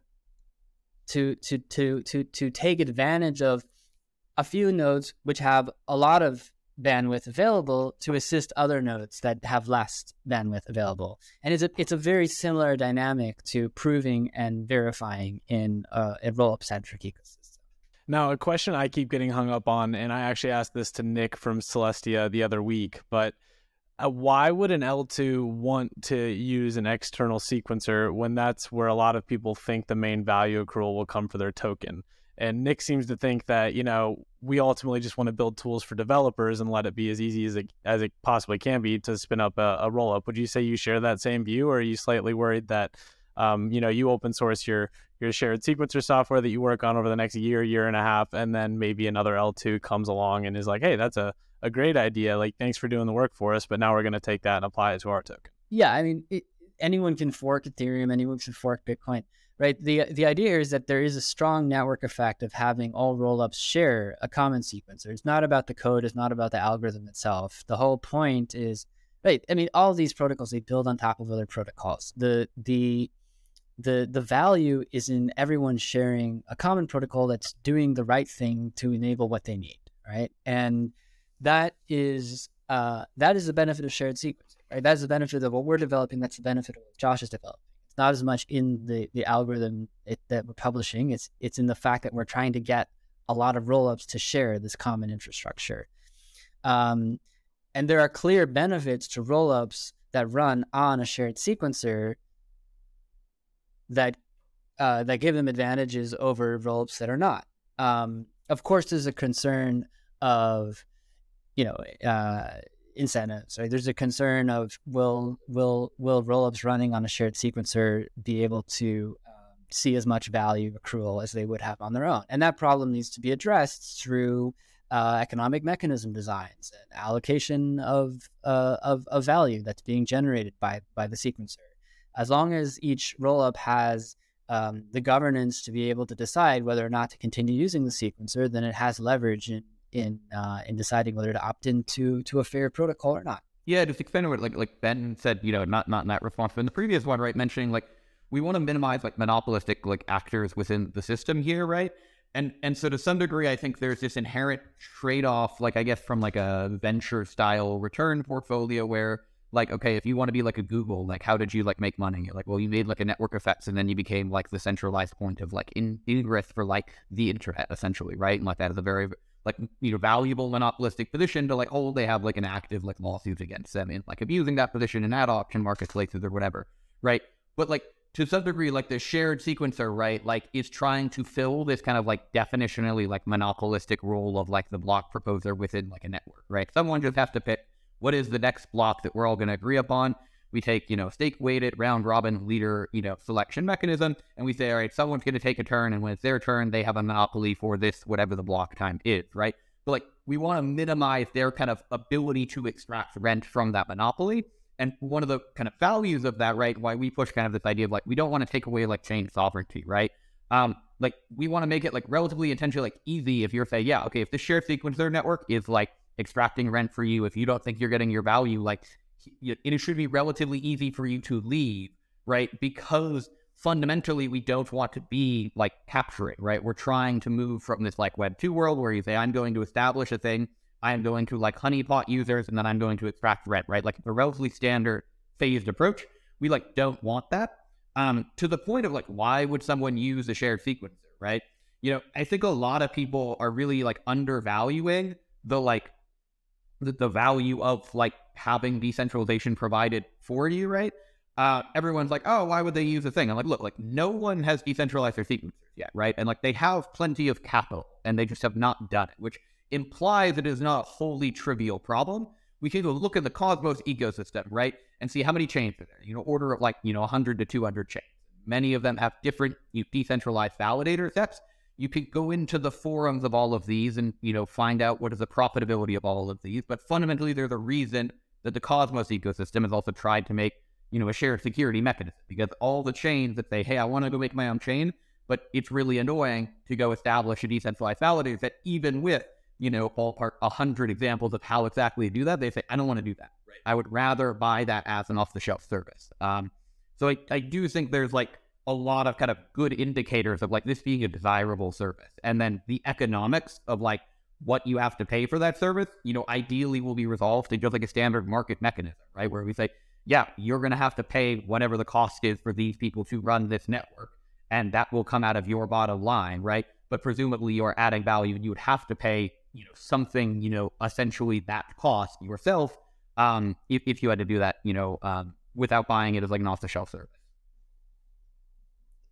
to to to to to take advantage of a few nodes which have a lot of bandwidth available to assist other nodes that have less bandwidth available. And it's a it's a very similar dynamic to proving and verifying in a, a rollup centric ecosystem. Now, a question I keep getting hung up on, and I actually asked this to Nick from Celestia the other week, but uh, why would an L2 want to use an external sequencer when that's where a lot of people think the main value accrual will come for their token? And Nick seems to think that, you know, we ultimately just want to build tools for developers and let it be as easy as it, as it possibly can be to spin up a, a roll up. Would you say you share that same view, or are you slightly worried that, um, you know, you open source your your shared sequencer software that you work on over the next year, year and a half, and then maybe another L2 comes along and is like, hey, that's a a great idea. Like, thanks for doing the work for us, but now we're going to take that and apply it to our token. Yeah, I mean, it, anyone can fork Ethereum, anyone can fork Bitcoin, right? The the idea is that there is a strong network effect of having all rollups share a common sequencer. It's not about the code, it's not about the algorithm itself. The whole point is, right? I mean, all these protocols they build on top of other protocols. The the the the value is in everyone sharing a common protocol that's doing the right thing to enable what they need, right? And that is uh, that is the benefit of shared sequencing. Right? That is the benefit of what we're developing. That's the benefit of what Josh is developing. Not as much in the the algorithm it, that we're publishing. It's it's in the fact that we're trying to get a lot of rollups to share this common infrastructure. Um, and there are clear benefits to rollups that run on a shared sequencer that uh, that give them advantages over rollups that are not. Um, of course, there's a concern of you know uh, incentives. Right? There's a concern of will will will rollups running on a shared sequencer be able to um, see as much value accrual as they would have on their own, and that problem needs to be addressed through uh, economic mechanism designs and allocation of, uh, of of value that's being generated by by the sequencer. As long as each rollup has um, the governance to be able to decide whether or not to continue using the sequencer, then it has leverage in in uh, in deciding whether to opt into to a fair protocol or not. Yeah, just expanding what like like Ben said, you know, not not in that response, but in the previous one, right, mentioning like we want to minimize like monopolistic like actors within the system here, right? And and so to some degree, I think there's this inherent trade off, like I guess from like a venture style return portfolio where like okay if you want to be like a google like how did you like make money You're like well you made like a network effects and then you became like the centralized point of like in ingress for like the internet essentially right and like that is a very like you know valuable monopolistic position to like hold they have like an active like lawsuit against them and like abusing that position in ad auction marketplaces or whatever right? But like to some degree like the shared sequencer right like is trying to fill this kind of like definitionally like monopolistic role of like the block proposer within like a network right? Someone just has to pick what is the next block that we're all going to agree upon we take, you know, stake weighted round robin leader, you know, selection mechanism, and we say, all right, someone's going to take a turn, and when it's their turn, they have a monopoly for this, whatever the block time is, right? But like, we want to minimize their kind of ability to extract rent from that monopoly. and one of the kind of values of that, right? Why we push kind of this idea of like we don't want to take away like chain sovereignty, right? Um, like we want to make it like relatively intentionally like easy if you're saying, yeah, okay, if the shared sequencer network is like extracting rent for you, if you don't think you're getting your value, like it should be relatively easy for you to leave, right? Because fundamentally we don't want to be like capturing, right? We're trying to move from this like web two world where you say, I'm going to establish a thing, I'm going to like honeypot users, and then I'm going to extract rent, right? Like a relatively standard phased approach. We like don't want that. Um, to the point of like, why would someone use a shared sequencer, right? You know, I think a lot of people are really like undervaluing the like the, the value of like having decentralization provided for you, right? uh, everyone's like, oh, why would they use a thing? I'm like, look, like no one has decentralized their sequencers yet, right? And like they have plenty of capital and they just have not done it, which implies it is not a wholly trivial problem. We can go look at the Cosmos ecosystem, right? And see how many chains are there, you know, order of like, you know, 100 to 200 chains. Many of them have different you know, decentralized validator sets. You can go into the forums of all of these and, you know, find out what is the profitability of all of these. But fundamentally, they're the reason that the Cosmos ecosystem has also tried to make you know, a shared security mechanism because all the chains that say, hey, I want to go make my own chain, but it's really annoying to go establish a decentralized validator that even with, you know, ballpark 100 examples of how exactly to do that, they say, I don't want to do that. Right. I would rather buy that as an off the shelf service. Um, so I, I do think there's like a lot of kind of good indicators of like this being a desirable service. And then the economics of like what you have to pay for that service, you know, ideally will be resolved in just like a standard market mechanism, right? Where we say, yeah, you're going to have to pay whatever the cost is for these people to run this network. And that will come out of your bottom line, right? But presumably you're adding value and you would have to pay, you know, something, you know, essentially that cost yourself um, if, if you had to do that, you know, um, without buying it as like an off the shelf service.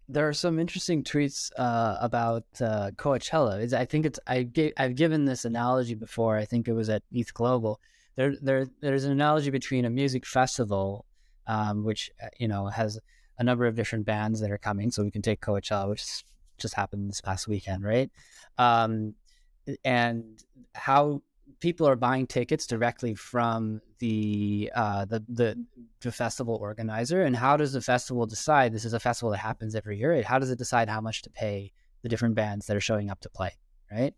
There are some interesting tweets uh, about uh, Coachella. It's, I think it's I gave, I've given this analogy before. I think it was at ETH Global there, there there's an analogy between a music festival, um, which uh, you know has a number of different bands that are coming. So we can take Coachella, which just happened this past weekend, right? Um, and how people are buying tickets directly from the, uh, the the the festival organizer, and how does the festival decide? This is a festival that happens every year. How does it decide how much to pay the different bands that are showing up to play? Right?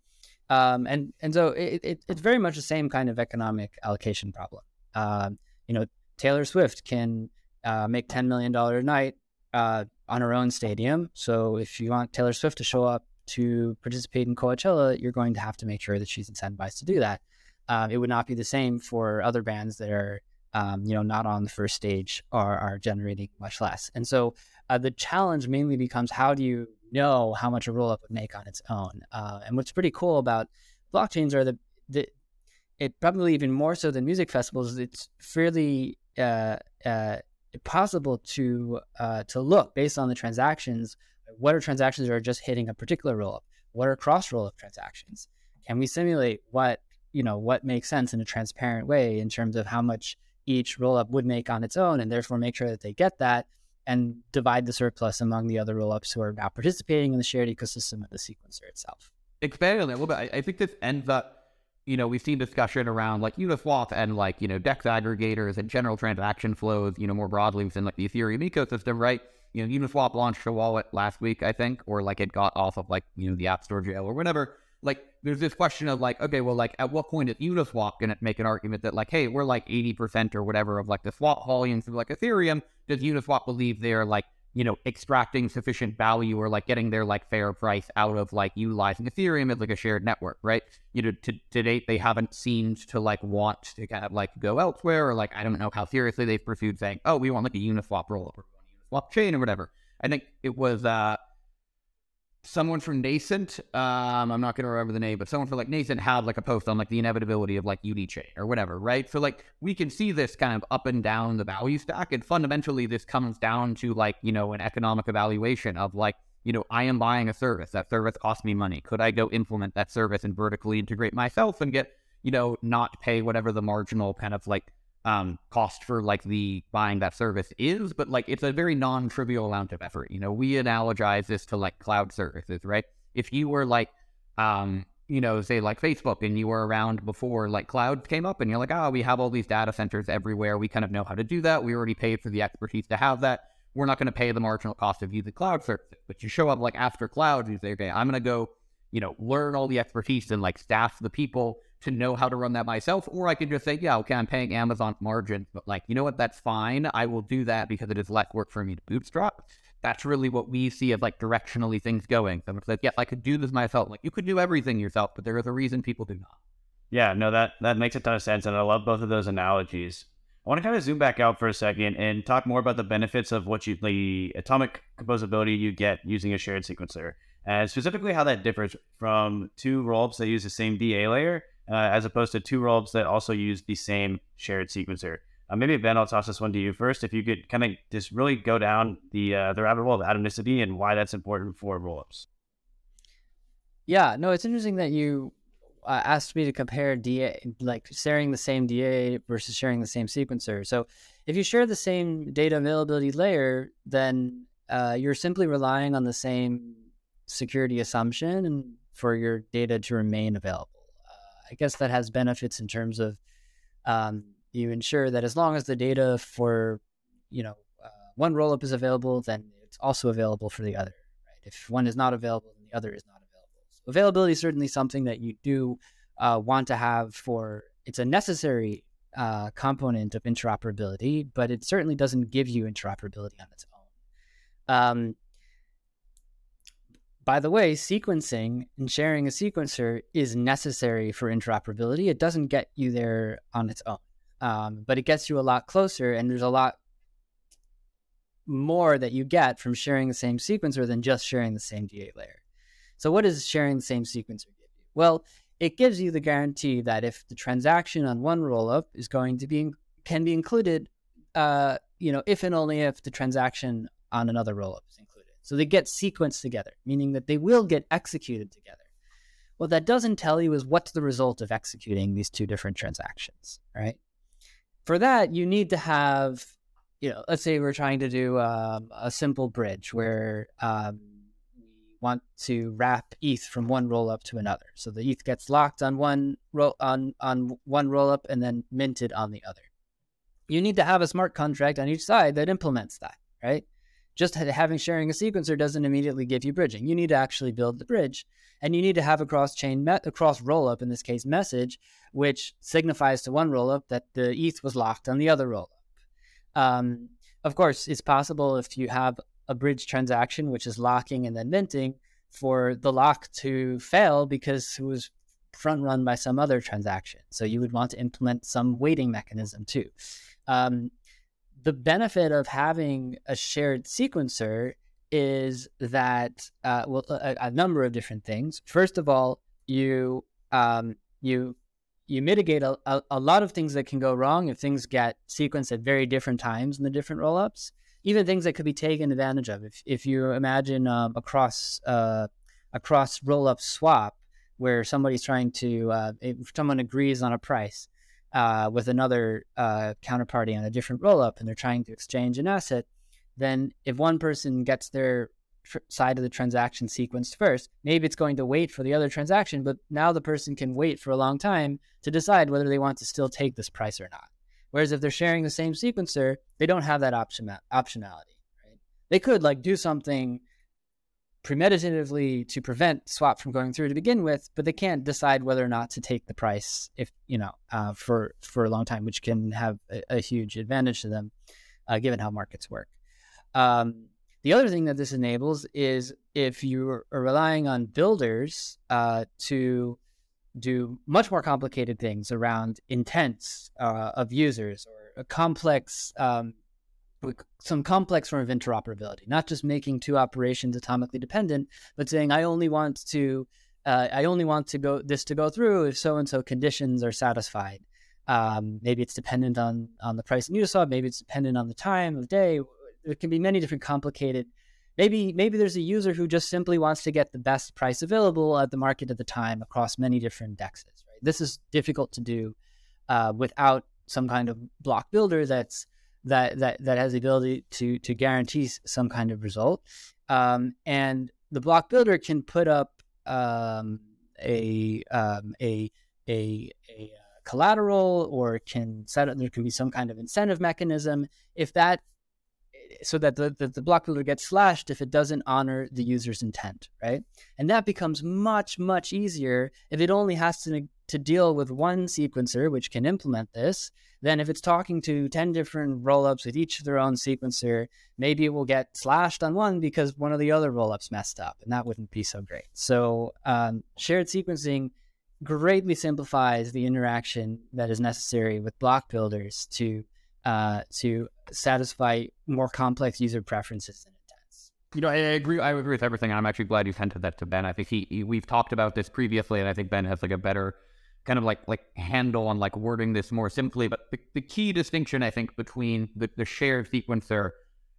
Um, and and so it, it, it's very much the same kind of economic allocation problem. Um, you know, Taylor Swift can uh, make ten million dollar a night uh, on her own stadium. So if you want Taylor Swift to show up to participate in Coachella, you're going to have to make sure that she's incentivized to do that. Um, it would not be the same for other bands that are, um, you know, not on the first stage or are generating much less. And so uh, the challenge mainly becomes how do you know how much a rollup would make on its own. Uh, and what's pretty cool about blockchains are the, the it probably even more so than music festivals. It's fairly uh, uh, possible to uh, to look based on the transactions. What are transactions that are just hitting a particular rollup? What are cross rollup transactions? Can we simulate what you know what makes sense in a transparent way in terms of how much each rollup would make on its own, and therefore make sure that they get that and divide the surplus among the other rollups who are now participating in the shared ecosystem of the sequencer itself. Expanding a little bit, I, I think this ends up you know, we've seen discussion around like Uniswap and like, you know, DEX aggregators and general transaction flows, you know, more broadly within like the Ethereum ecosystem, right? You know, Uniswap launched a wallet last week, I think, or like it got off of like, you know, the App Store jail or whatever like there's this question of like, okay, well, like at what point is Uniswap going to make an argument that like, hey, we're like 80% or whatever of like the swap volumes of like Ethereum. Does Uniswap believe they're like, you know, extracting sufficient value or like getting their like fair price out of like utilizing Ethereum as like a shared network, right? You know, to, to date, they haven't seemed to like want to kind of like go elsewhere or like, I don't know how seriously they've pursued saying, oh, we want like a Uniswap rollup or Uniswap chain or whatever. I think it was, uh, someone from Nascent, um, I'm not going to remember the name, but someone from like Nascent had like a post on like the inevitability of like UniChain or whatever, right? So like we can see this kind of up and down the value stack, and fundamentally this comes down to like you know an economic evaluation of like you know I am buying a service that service costs me money. Could I go implement that service and vertically integrate myself and get you know not pay whatever the marginal kind of like um, cost for like the buying that service is, but like it's a very non-trivial amount of effort. You know, we analogize this to like cloud services, right? If you were like, um, you know, say like Facebook and you were around before like cloud came up and you're like, oh, we have all these data centers everywhere. We kind of know how to do that. We already paid for the expertise to have that. We're not going to pay the marginal cost of using cloud services. But you show up like after cloud, you say, okay, I'm going to go, you know, learn all the expertise and like staff the people to know how to run that myself. Or I can just say, yeah, okay, I'm paying Amazon margin, but like, you know what? That's fine. I will do that because it is less work for me to bootstrap that's really what we see as like directionally things going. Someone says, yes, I could do this myself. Like you could do everything yourself, but there is a reason people do not. Yeah, no, that that makes a ton of sense, and I love both of those analogies. I want to kind of zoom back out for a second and talk more about the benefits of what you the atomic composability you get using a shared sequencer, and specifically how that differs from two rollups that use the same DA layer, uh, as opposed to two rollups that also use the same shared sequencer. Uh, maybe Ben, I'll toss this one to you first. If you could kind of just really go down the uh, the rabbit hole of atomicity and why that's important for rollups. Yeah, no, it's interesting that you uh, asked me to compare DA, like sharing the same DA versus sharing the same sequencer. So, if you share the same data availability layer, then uh, you're simply relying on the same security assumption for your data to remain available. I guess that has benefits in terms of um, you ensure that as long as the data for you know uh, one rollup is available, then it's also available for the other. Right? If one is not available, then the other is not available. So availability is certainly something that you do uh, want to have for. It's a necessary uh, component of interoperability, but it certainly doesn't give you interoperability on its own. Um, by the way, sequencing and sharing a sequencer is necessary for interoperability. It doesn't get you there on its own um, but it gets you a lot closer, and there's a lot more that you get from sharing the same sequencer than just sharing the same DA layer. So, what does sharing the same sequencer give you? Well, it gives you the guarantee that if the transaction on one rollup is going to be can be included, uh, you know, if and only if the transaction on another rollup is included. So they get sequenced together, meaning that they will get executed together. What that doesn't tell you is what's the result of executing these two different transactions, right? for that, you need to have, you know, let's say we're trying to do um, a simple bridge where um, we want to wrap ETH from one rollup to another. So the ETH gets locked on one roll on on one roll up and then minted on the other. You need to have a smart contract on each side that implements that, right? Just having sharing a sequencer doesn't immediately give you bridging. You need to actually build the bridge, and you need to have a cross chain, a cross roll up in this case, message which signifies to one rollup that the ETH was locked on the other rollup. Um, of course, it's possible if you have a bridge transaction, which is locking and then minting, for the lock to fail because it was front run by some other transaction. So you would want to implement some waiting mechanism too. Um, the benefit of having a shared sequencer is that uh, well a, a, number of different things. First of all, you um, you you mitigate a, a, a, lot of things that can go wrong if things get sequenced at very different times in the different rollups. Even things that could be taken advantage of. If if you imagine um, a cross uh, a rollup swap where somebody's trying to uh, if someone agrees on a price uh, with another uh, counterparty on a different rollup and they're trying to exchange an asset, then if one person gets their tr- side of the transaction sequenced first. Maybe it's going to wait for the other transaction, but now the person can wait for a long time to decide whether they want to still take this price or not. Whereas if they're sharing the same sequencer, they don't have that option optionality. Right? They could like do something premeditatively to prevent swap from going through to begin with, but they can't decide whether or not to take the price if you know uh, for for a long time, which can have a, a huge advantage to them, uh, given how markets work. Um, the other thing that this enables is if you are relying on builders uh, to do much more complicated things around intents uh, of users or a complex, um, some complex form of interoperability, not just making two operations atomically dependent, but saying I only want to, uh, I only want to go this to go through if so and so conditions are satisfied. Um, maybe it's dependent on on the price in Uniswap. Maybe it's dependent on the time of day, there can be many different complicated maybe maybe there's a user who just simply wants to get the best price available at the market at the time across many different dexes right this is difficult to do uh, without some kind of block builder that's that that that has the ability to to guarantee some kind of result. Um, and the block builder can put up um, a um, a a, a collateral or can set up there can be some kind of incentive mechanism. If that so that the, the, the, block builder gets slashed if it doesn't honor the user's intent right? And that becomes much much easier if it only has to to deal with one sequencer which can implement this then if it's talking to 10 different rollups with each of their own sequencer. Maybe it will get slashed on one because one of the other rollups messed up and that wouldn't be so great. So um, shared sequencing greatly simplifies the interaction that is necessary with block builders to uh, to satisfy more complex user preferences and intents. You know, I, agree. I agree with everything. I'm actually glad you hinted that to Ben. I think he, he, we've talked about this previously, and I think Ben has like a better kind of like like handle on like wording this more simply. But the, the key distinction I think between the, the shared sequencer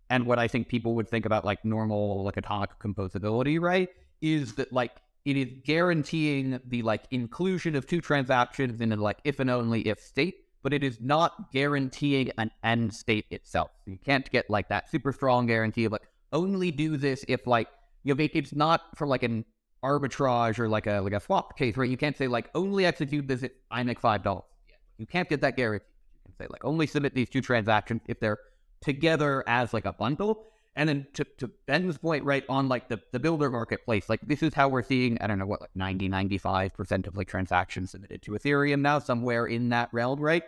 and what I think people would think about like normal like atomic composability, right, is that like it is guaranteeing the like inclusion of two transactions in a like if and only if state, but it is not guaranteeing an end state itself. You can't get like that super strong guarantee of like only do this if like you know it's not for like an arbitrage or like a like a swap case, right? You can't say like only execute this if I make five dollars. You can't get that guarantee. You can say like only submit these two transactions if they're together as like a bundle. And then to, to Ben's point, right, on like the, the builder marketplace, like this is how we're seeing, I don't know what, like 90, 95% of like transactions submitted to Ethereum now, somewhere in that realm, right?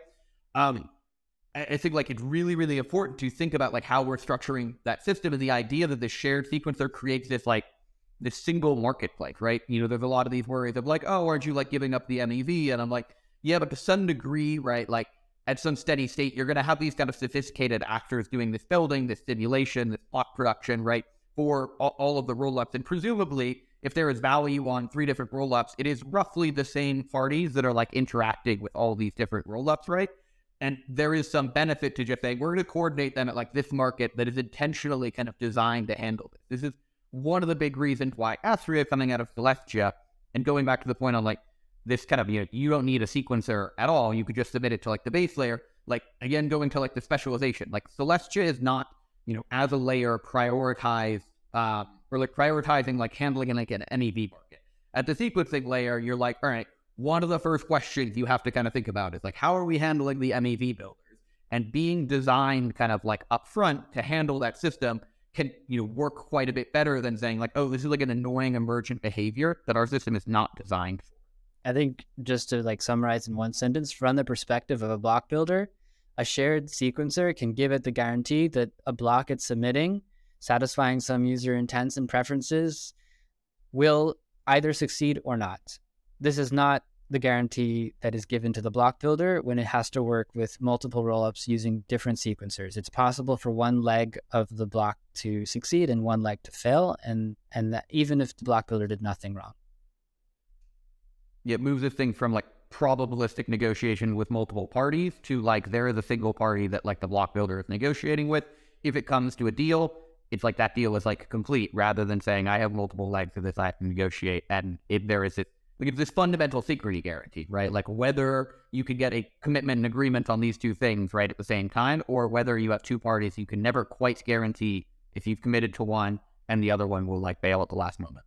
Um, I, I think like it's really, really important to think about like how we're structuring that system and the idea that the shared sequencer creates this like this single marketplace, right? You know, there's a lot of these worries of like, oh, aren't you like giving up the MEV? And I'm like, yeah, but to some degree, right, like at some steady state, you're going to have these kind of sophisticated actors doing this building, this simulation, this block production, right, for all of the rollups. And presumably, if there is value on three different rollups, it is roughly the same parties that are like interacting with all these different rollups, right? And there is some benefit to just saying we're going to coordinate them at like this market that is intentionally kind of designed to handle this. This is one of the big reasons why Astria coming out of Celestia and going back to the point on like this kind of you know you don't need a sequencer at all. You could just submit it to like the base layer. Like again, going to like the specialization. Like Celestia is not you know as a layer prioritized uh, or like prioritizing like handling in like an MEV market. At the sequencing layer, you're like, all right, one of the first questions you have to kind of think about is like, how are we handling the MEV builders? And being designed kind of like upfront to handle that system can you know work quite a bit better than saying like, oh, this is like an annoying emergent behavior that our system is not designed for. I think just to like summarize in one sentence, from the perspective of a block builder, a shared sequencer can give it the guarantee that a block it's submitting, satisfying some user intents and preferences, will either succeed or not. This is not the guarantee that is given to the block builder when it has to work with multiple rollups using different sequencers. It's possible for one leg of the block to succeed and one leg to fail, and and that even if the block builder did nothing wrong it moves this thing from like probabilistic negotiation with multiple parties to like they're the single party that like the block builder is negotiating with. If it comes to a deal, it's like that deal is like complete rather than saying I have multiple legs of this I have to negotiate and if there is this like it's this fundamental security guarantee, right? Like whether you can get a commitment and agreement on these two things right at the same time, or whether you have two parties you can never quite guarantee if you've committed to one and the other one will like bail at the last moment.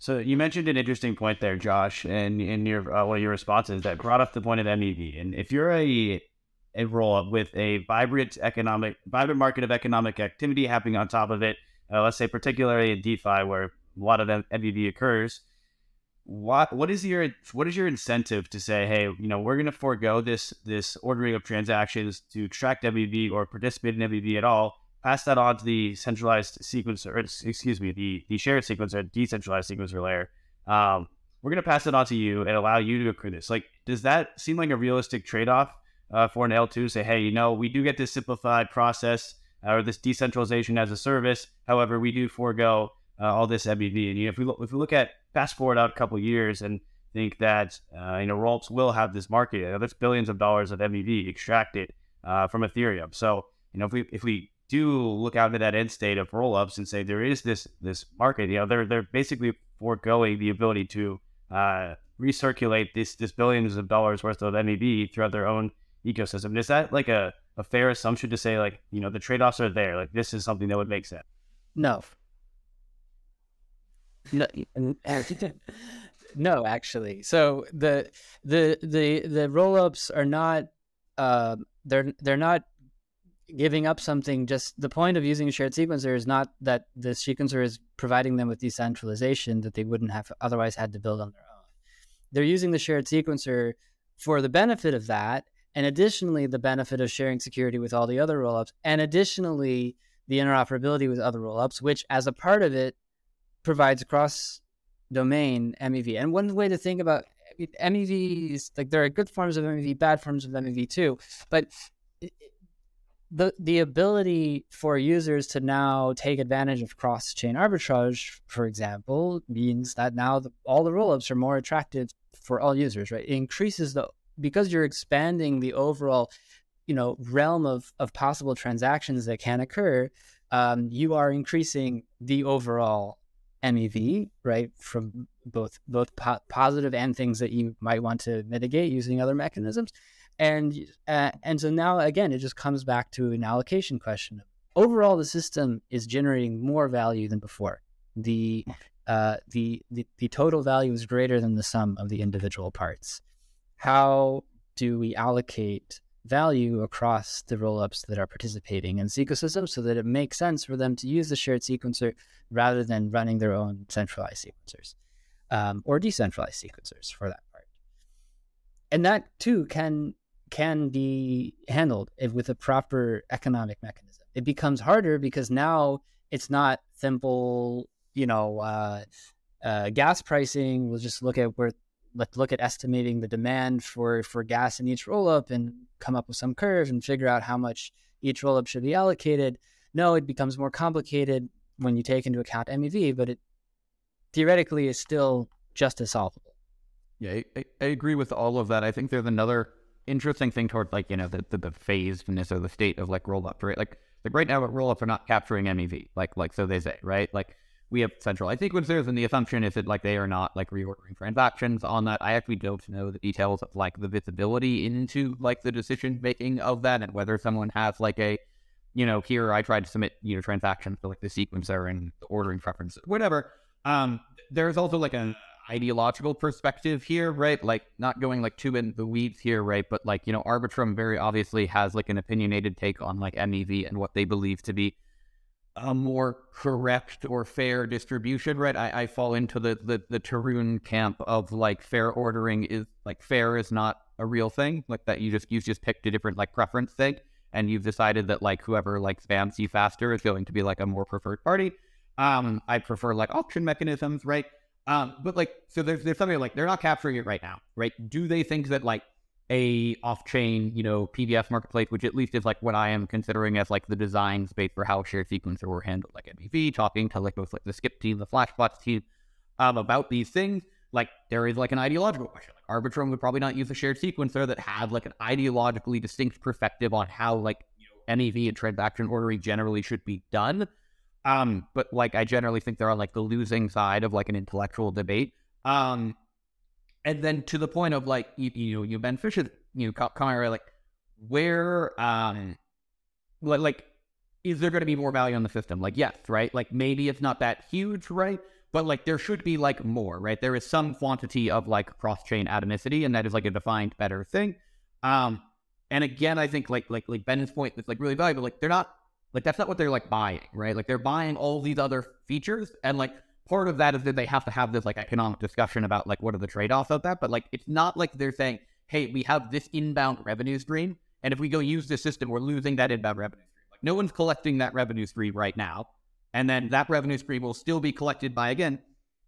So you mentioned an interesting point there, Josh, and in your uh, one of your responses that brought up the point of MEV. And if you're a a roll up with a vibrant economic, vibrant market of economic activity happening on top of it, uh, let's say particularly in DeFi where a lot of MEV occurs, what what is your what is your incentive to say, hey, you know, we're going to forego this this ordering of transactions to track MEV or participate in MEV at all pass that on to the centralized sequencer, or, excuse me, the, the shared sequencer, decentralized sequencer layer. Um, we're going to pass it on to you and allow you to accrue this. Like, does that seem like a realistic trade off uh, for an L2? Say, hey, you know, we do get this simplified process uh, or this decentralization as a service. However, we do forego uh, all this MEV. And you know, if we look, if we look at fast forward out a couple years and think that uh, you know rollups will have this market, you know, there's billions of dollars of MEV extracted uh, from Ethereum. So you know, if we if we do look out into that end state of roll ups and say there is this this market, you know, they're they're basically foregoing the ability to uh, recirculate this this billions of dollars worth of MEV throughout their own ecosystem. Is that like a, a fair assumption to say like, you know, the trade offs are there? Like this is something that would make sense? No. No, no, actually. So the the the the rollups are not uh, they're they're not giving up something. Just the point of using a shared sequencer is not that the sequencer is providing them with decentralization that they wouldn't have otherwise had to build on their own. They're using the shared sequencer for the benefit of that, and additionally the benefit of sharing security with all the other rollups, and additionally the interoperability with other rollups, which as a part of it provides cross domain MEV. And one way to think about MEV is like there are good forms of MEV, bad forms of MEV too, but the the ability for users to now take advantage of cross chain arbitrage, for example, means that now the, all the rollups are more attractive for all users. Right? It increases the because you're expanding the overall, you know, realm of of possible transactions that can occur. Um, you are increasing the overall MEV, right? From both both po- positive and things that you might want to mitigate using other mechanisms, and uh, and so now again, it just comes back to an allocation question. Overall, the system is generating more value than before. The uh, the, the the total value is greater than the sum of the individual parts. How do we allocate value across the rollups that are participating in this ecosystem so that it makes sense for them to use the shared sequencer rather than running their own centralized sequencers um, or decentralized sequencers for that part. And that too can can be handled with a proper economic mechanism. It becomes harder because now it's not simple, you know, uh, uh, gas pricing. We'll just look at where let's look at estimating the demand for for gas in each rollup and come up with some curve and figure out how much each rollup should be allocated. No, it becomes more complicated when you take into account MEV, but it theoretically is still just as solvable. Yeah, I, I agree with all of that. I think there's another interesting thing toward like you know the the, the phasedness or the state of like rollup, right? Like like right now, what rollups are not capturing MEV, like like so they say, right? Like we have centralized sequencers, and the assumption is that like they are not like reordering transactions on that. I actually don't know the details of like the visibility into like the decision making of that, and whether someone has like a, you know, here I tried to submit you know transactions to like the sequencer and the ordering preferences, whatever. Um, there's also like an ideological perspective here, right? Like not going like too in the weeds here, right? But like you know, Arbitrum very obviously has like an opinionated take on like MEV and what they believe to be a more correct or fair distribution, right? I, I fall into the, the the Tarun camp of like fair ordering is like fair is not a real thing, like that you just you've just picked a different like preference thing, and you've decided that like whoever like spams you faster is going to be like a more preferred party. Um, I prefer like auction mechanisms, right? Um, but like so there's there's something like they're not capturing it right now, right? Do they think that like a off-chain, you know, PBS marketplace, which at least is like what I am considering as like the design space for how shared sequencer were handled, like MEV, talking to like both like the Skip team, the Flashbots team, um, about these things. Like there is like an ideological question. Like Arbitrum would probably not use a shared sequencer that had like an ideologically distinct perspective on how like you know, MEV and transaction ordering generally should be done. Um, but like I generally think they're on like the losing side of like an intellectual debate. Um, and then to the point of like you, you know you Ben Fisch's you know comment like where um like like is there going to be more value on the system? Like yes right? Like maybe it's not that huge right? But like there should be like more right? There is some quantity of like cross chain atomicity and that is like a defined better thing. Um and again I think like like like Ben's point is like really valuable. Like they're not like that's not what they're like buying right? Like they're buying all these other features and like part of that is that they have to have this like economic discussion about like what are the trade-offs of that but like it's not like they're saying hey we have this inbound revenue stream and if we go use this system we're losing that inbound revenue stream. Like no one's collecting that revenue stream right now and then that revenue stream will still be collected by again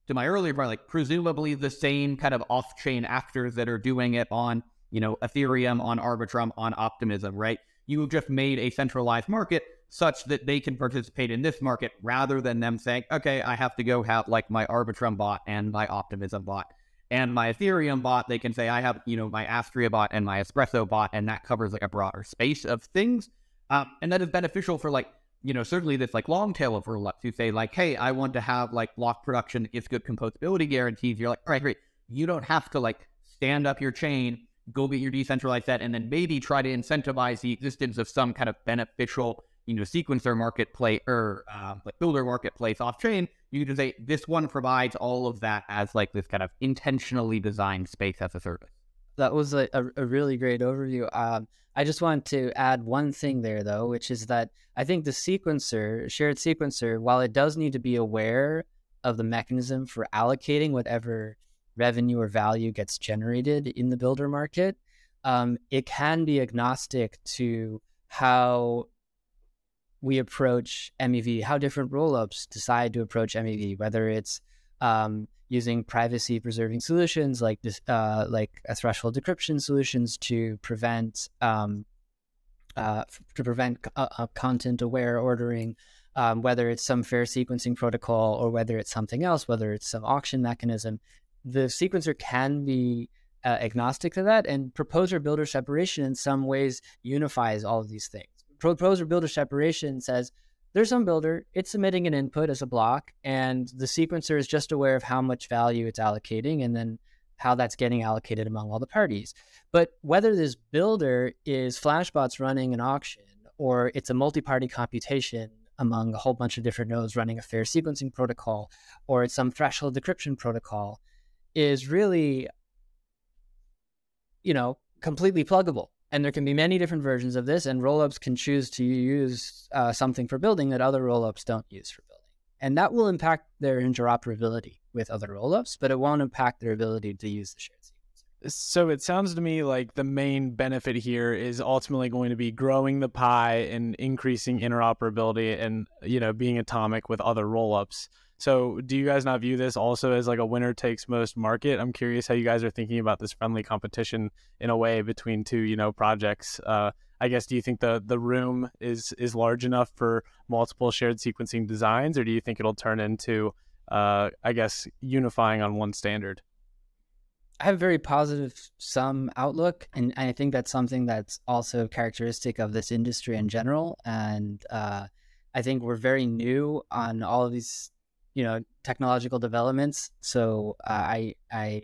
to my earlier point like presumably the same kind of off-chain actors that are doing it on you know ethereum on arbitrum on optimism right? You have just made a centralized market such that they can participate in this market rather than them saying, okay, I have to go have like my Arbitrum bot and my Optimism bot and my Ethereum bot. They can say, I have, you know, my Astria bot and my Espresso bot, and that covers like a broader space of things. Um, and that is beneficial for like, you know, certainly this like long tail of rollups who say like, hey, I want to have like block production if good composability guarantees. You're like, all right, great. You don't have to like stand up your chain, go get your decentralized set, and then maybe try to incentivize the existence of some kind of beneficial you know sequencer marketplace or uh, like builder marketplace off chain, you can say this one provides all of that as like this kind of intentionally designed space as a service. That was a, a, a really great overview. Um, I just want to add one thing there, though, which is that I think the sequencer, shared sequencer, while it does need to be aware of the mechanism for allocating whatever revenue or value gets generated in the builder market, um, it can be agnostic to how we approach MEV, how different rollups decide to approach MEV, whether it's um, using privacy preserving solutions like this, uh, like a threshold decryption solutions to prevent um, uh, to prevent uh, uh, content aware ordering, um, whether it's some fair sequencing protocol or whether it's something else, whether it's some auction mechanism. The sequencer can be uh, agnostic to that, and proposer builder separation in some ways unifies all of these things. Proposer builder separation says there's some builder, it's submitting an input as a block, and the sequencer is just aware of how much value it's allocating and then how that's getting allocated among all the parties. But whether this builder is Flashbots running an auction or it's a multi party computation among a whole bunch of different nodes running a fair sequencing protocol or it's some threshold decryption protocol is really, you know, completely pluggable and there can be many different versions of this, and rollups can choose to use uh, something for building that other rollups don't use for building. And that will impact their interoperability with other rollups, but it won't impact their ability to use the shared sequencer. So it sounds to me like the main benefit here is ultimately going to be growing the pie and increasing interoperability and you know being atomic with other rollups. So, do you guys not view this also as like a winner takes most market? I'm curious how you guys are thinking about this friendly competition in a way between two, you know, projects. Uh, I guess do you think the the room is is large enough for multiple shared sequencing designs, or do you think it'll turn into, uh, I guess, unifying on one standard? I have a very positive sum outlook, and I think that's something that's also characteristic of this industry in general. And uh, I think we're very new on all of these you know technological developments. So I I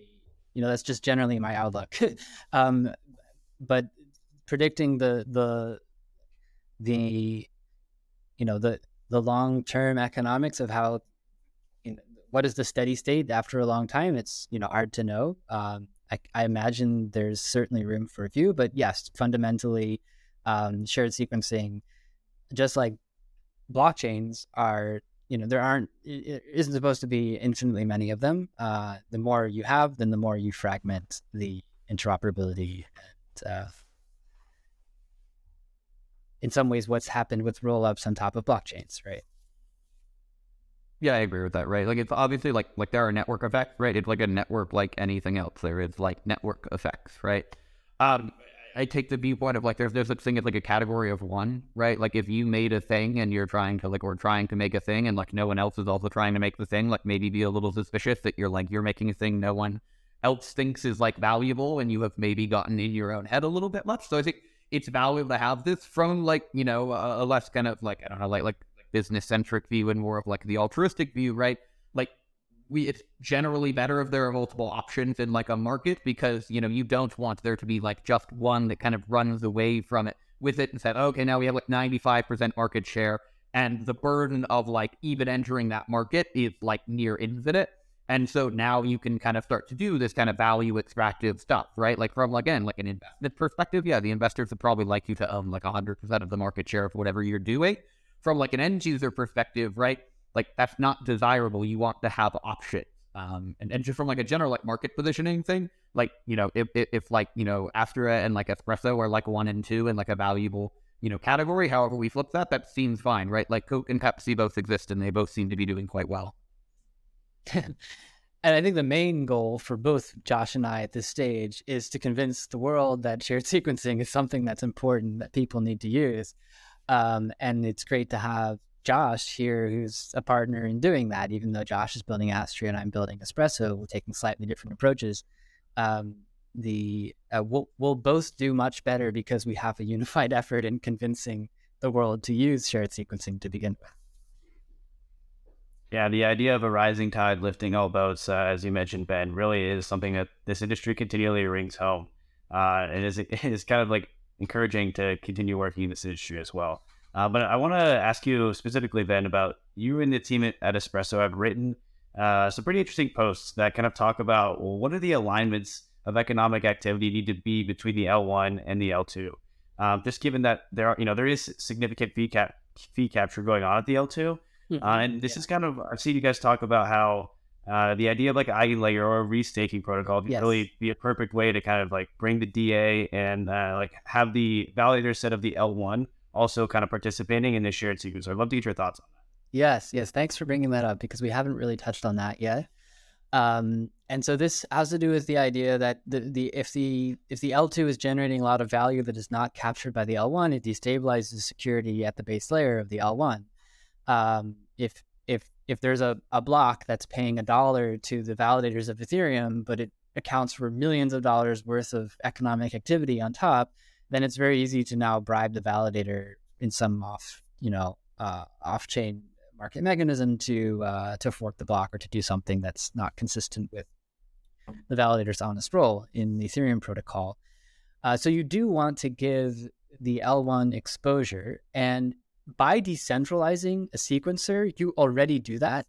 you know that's just generally my outlook. um, but predicting the the the you know the the long term economics of how you know, what is the steady state after a long time it's you know hard to know um, I, I, imagine there's certainly room for a few but yes fundamentally um, shared sequencing just like blockchains are you know there aren't it isn't supposed to be infinitely many of them. Uh, the more you have then the more you fragment the interoperability and uh, in some ways what's happened with rollups on top of blockchains right? Yeah i agree with that right? Like it's obviously like like there are network effects right? It's like a network like anything else. There is like network effects right? Um I take the viewpoint of like there's there's such thing as like a category of one, right? Like if you made a thing and you're trying to like or trying to make a thing and like no one else is also trying to make the thing, like maybe be a little suspicious that you're like you're making a thing no one else thinks is like valuable and you have maybe gotten in your own head a little bit much. So I think it's valuable to have this from like, you know, a, a less kind of like I don't know, like like business centric view and more of like the altruistic view, right? We it's generally better if there are multiple options in like a market because you know you don't want there to be like just one that kind of runs away from it with it and said okay now we have like 95% market share. And the burden of like even entering that market is like near infinite. And so now you can kind of start to do this kind of value extractive stuff right? Like from again like an investment perspective yeah the investors would probably like you to own like 100% of the market share of whatever you're doing. From like an end user perspective right like that's not desirable. You want to have options. Um, and, and just from like a general like market positioning thing, like you know, if, if, if like you know, Astria and like Espresso are like one and two and like a valuable you know category. However, we flip that, that seems fine, right? Like Coke and Pepsi both exist, and they both seem to be doing quite well. and I think the main goal for both Josh and I at this stage is to convince the world that shared sequencing is something that's important that people need to use. Um, and it's great to have Josh here, who's a partner in doing that, even though Josh is building Astria and I'm building Espresso, we're taking slightly different approaches. Um, the uh, we'll we'll both do much better because we have a unified effort in convincing the world to use shared sequencing to begin with. Yeah, the idea of a rising tide lifting all boats, uh, as you mentioned, Ben, really is something that this industry continually rings home. Uh, it is it is kind of like encouraging to continue working in this industry as well. Uh, but I want to ask you specifically then about you and the team at, at Espresso have written uh, some pretty interesting posts that kind of talk about well, what are the alignments of economic activity need to be between the L1 and the L2. Um, just given that there are, you know, there is significant fee cap fee capture going on at the L2, uh, and this Yeah. is kind of I've seen you guys talk about how uh, the idea of like an eigenlayer or a restaking protocol Yes. really be a perfect way to kind of like bring the DA and uh, like have the validator set of the L1 also kind of participating in the shared sequence. I'd love to get your thoughts on that. Yes, yes. Thanks for bringing that up because we haven't really touched on that yet. Um, and so this has to do with the idea that the, the if the if the L2 is generating a lot of value that is not captured by the L1, it destabilizes security at the base layer of the L1. Um, if if if there's a, a block that's paying a dollar to the validators of Ethereum, but it accounts for millions of dollars worth of economic activity on top, then it's very easy to now bribe the validator in some off, you know, uh, off-chain market mechanism to uh, to fork the block or to do something that's not consistent with the validator's honest role in the Ethereum protocol. Uh, so you do want to give the L1 exposure, and by decentralizing a sequencer, you already do that.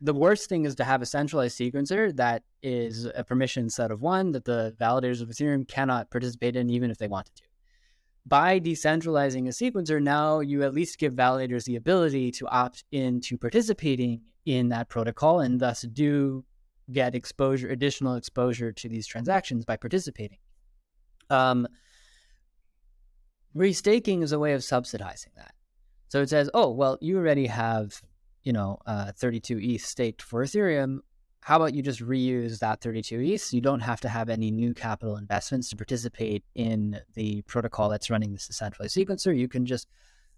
The worst thing is to have a centralized sequencer that is a permission set of one that the validators of Ethereum cannot participate in, even if they wanted to by decentralizing a sequencer, now you at least give validators the ability to opt into participating in that protocol and thus do get exposure, additional exposure to these transactions by participating. Um, restaking is a way of subsidizing that. So it says, oh, well, you already have, you know, uh, 32 ETH staked for Ethereum. How about you just reuse that 32 ETH? You don't have to have any new capital investments to participate in the protocol that's running this decentralized sequencer. You can just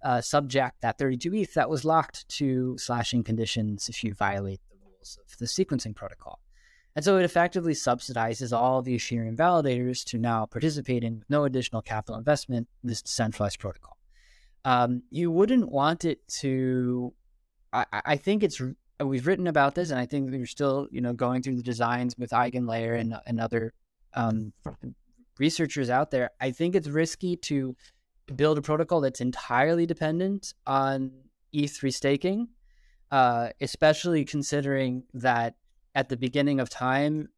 uh, subject that 32 ETH that was locked to slashing conditions if you violate the rules of the sequencing protocol. And so it effectively subsidizes all the Ethereum validators to now participate in no additional capital investment this decentralized protocol. Um, you wouldn't want it to. I, I think it's we've written about this, and I think we're still you know going through the designs with EigenLayer and and other um, researchers out there. I think it's risky to build a protocol that's entirely dependent on ETH staking, uh, especially considering that at the beginning of time,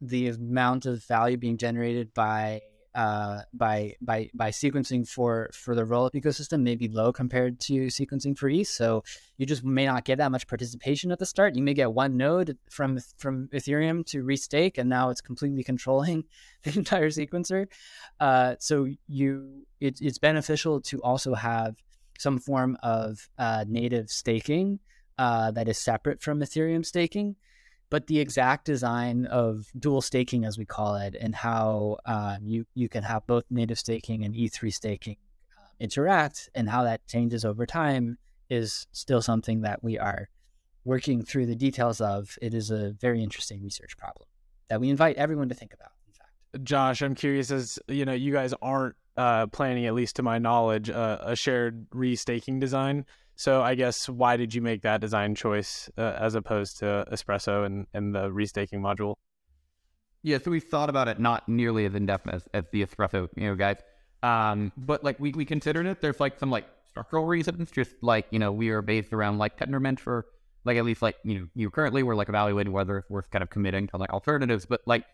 the amount of value being generated by uh, by by by sequencing for for the rollup ecosystem may be low compared to sequencing for ETH. So you just may not get that much participation at the start. You may get one node from from Ethereum to restake, and now it's completely controlling the entire sequencer. Uh, so you it, it's beneficial to also have some form of uh, native staking uh, that is separate from Ethereum staking but the exact design of dual staking, as we call it, and how um, you you can have both native staking and ETH staking uh, interact, and how that changes over time, is still something that we are working through the details of. It is a very interesting research problem that we invite everyone to think about. In fact, Josh, I'm curious as you know, you guys aren't uh, planning, at least to my knowledge, uh, a shared restaking design. So I guess why did you make that design choice uh, as opposed to Espresso and, and the restaking module? Yeah, so we thought about it not nearly as in depth as, as the espresso, you know, guys. Um, but like we, we considered it. There's like some like structural reasons, just like you know we are based around like Tendermint for like at least like you know you currently we're like evaluating whether it's worth kind of committing to like alternatives. But like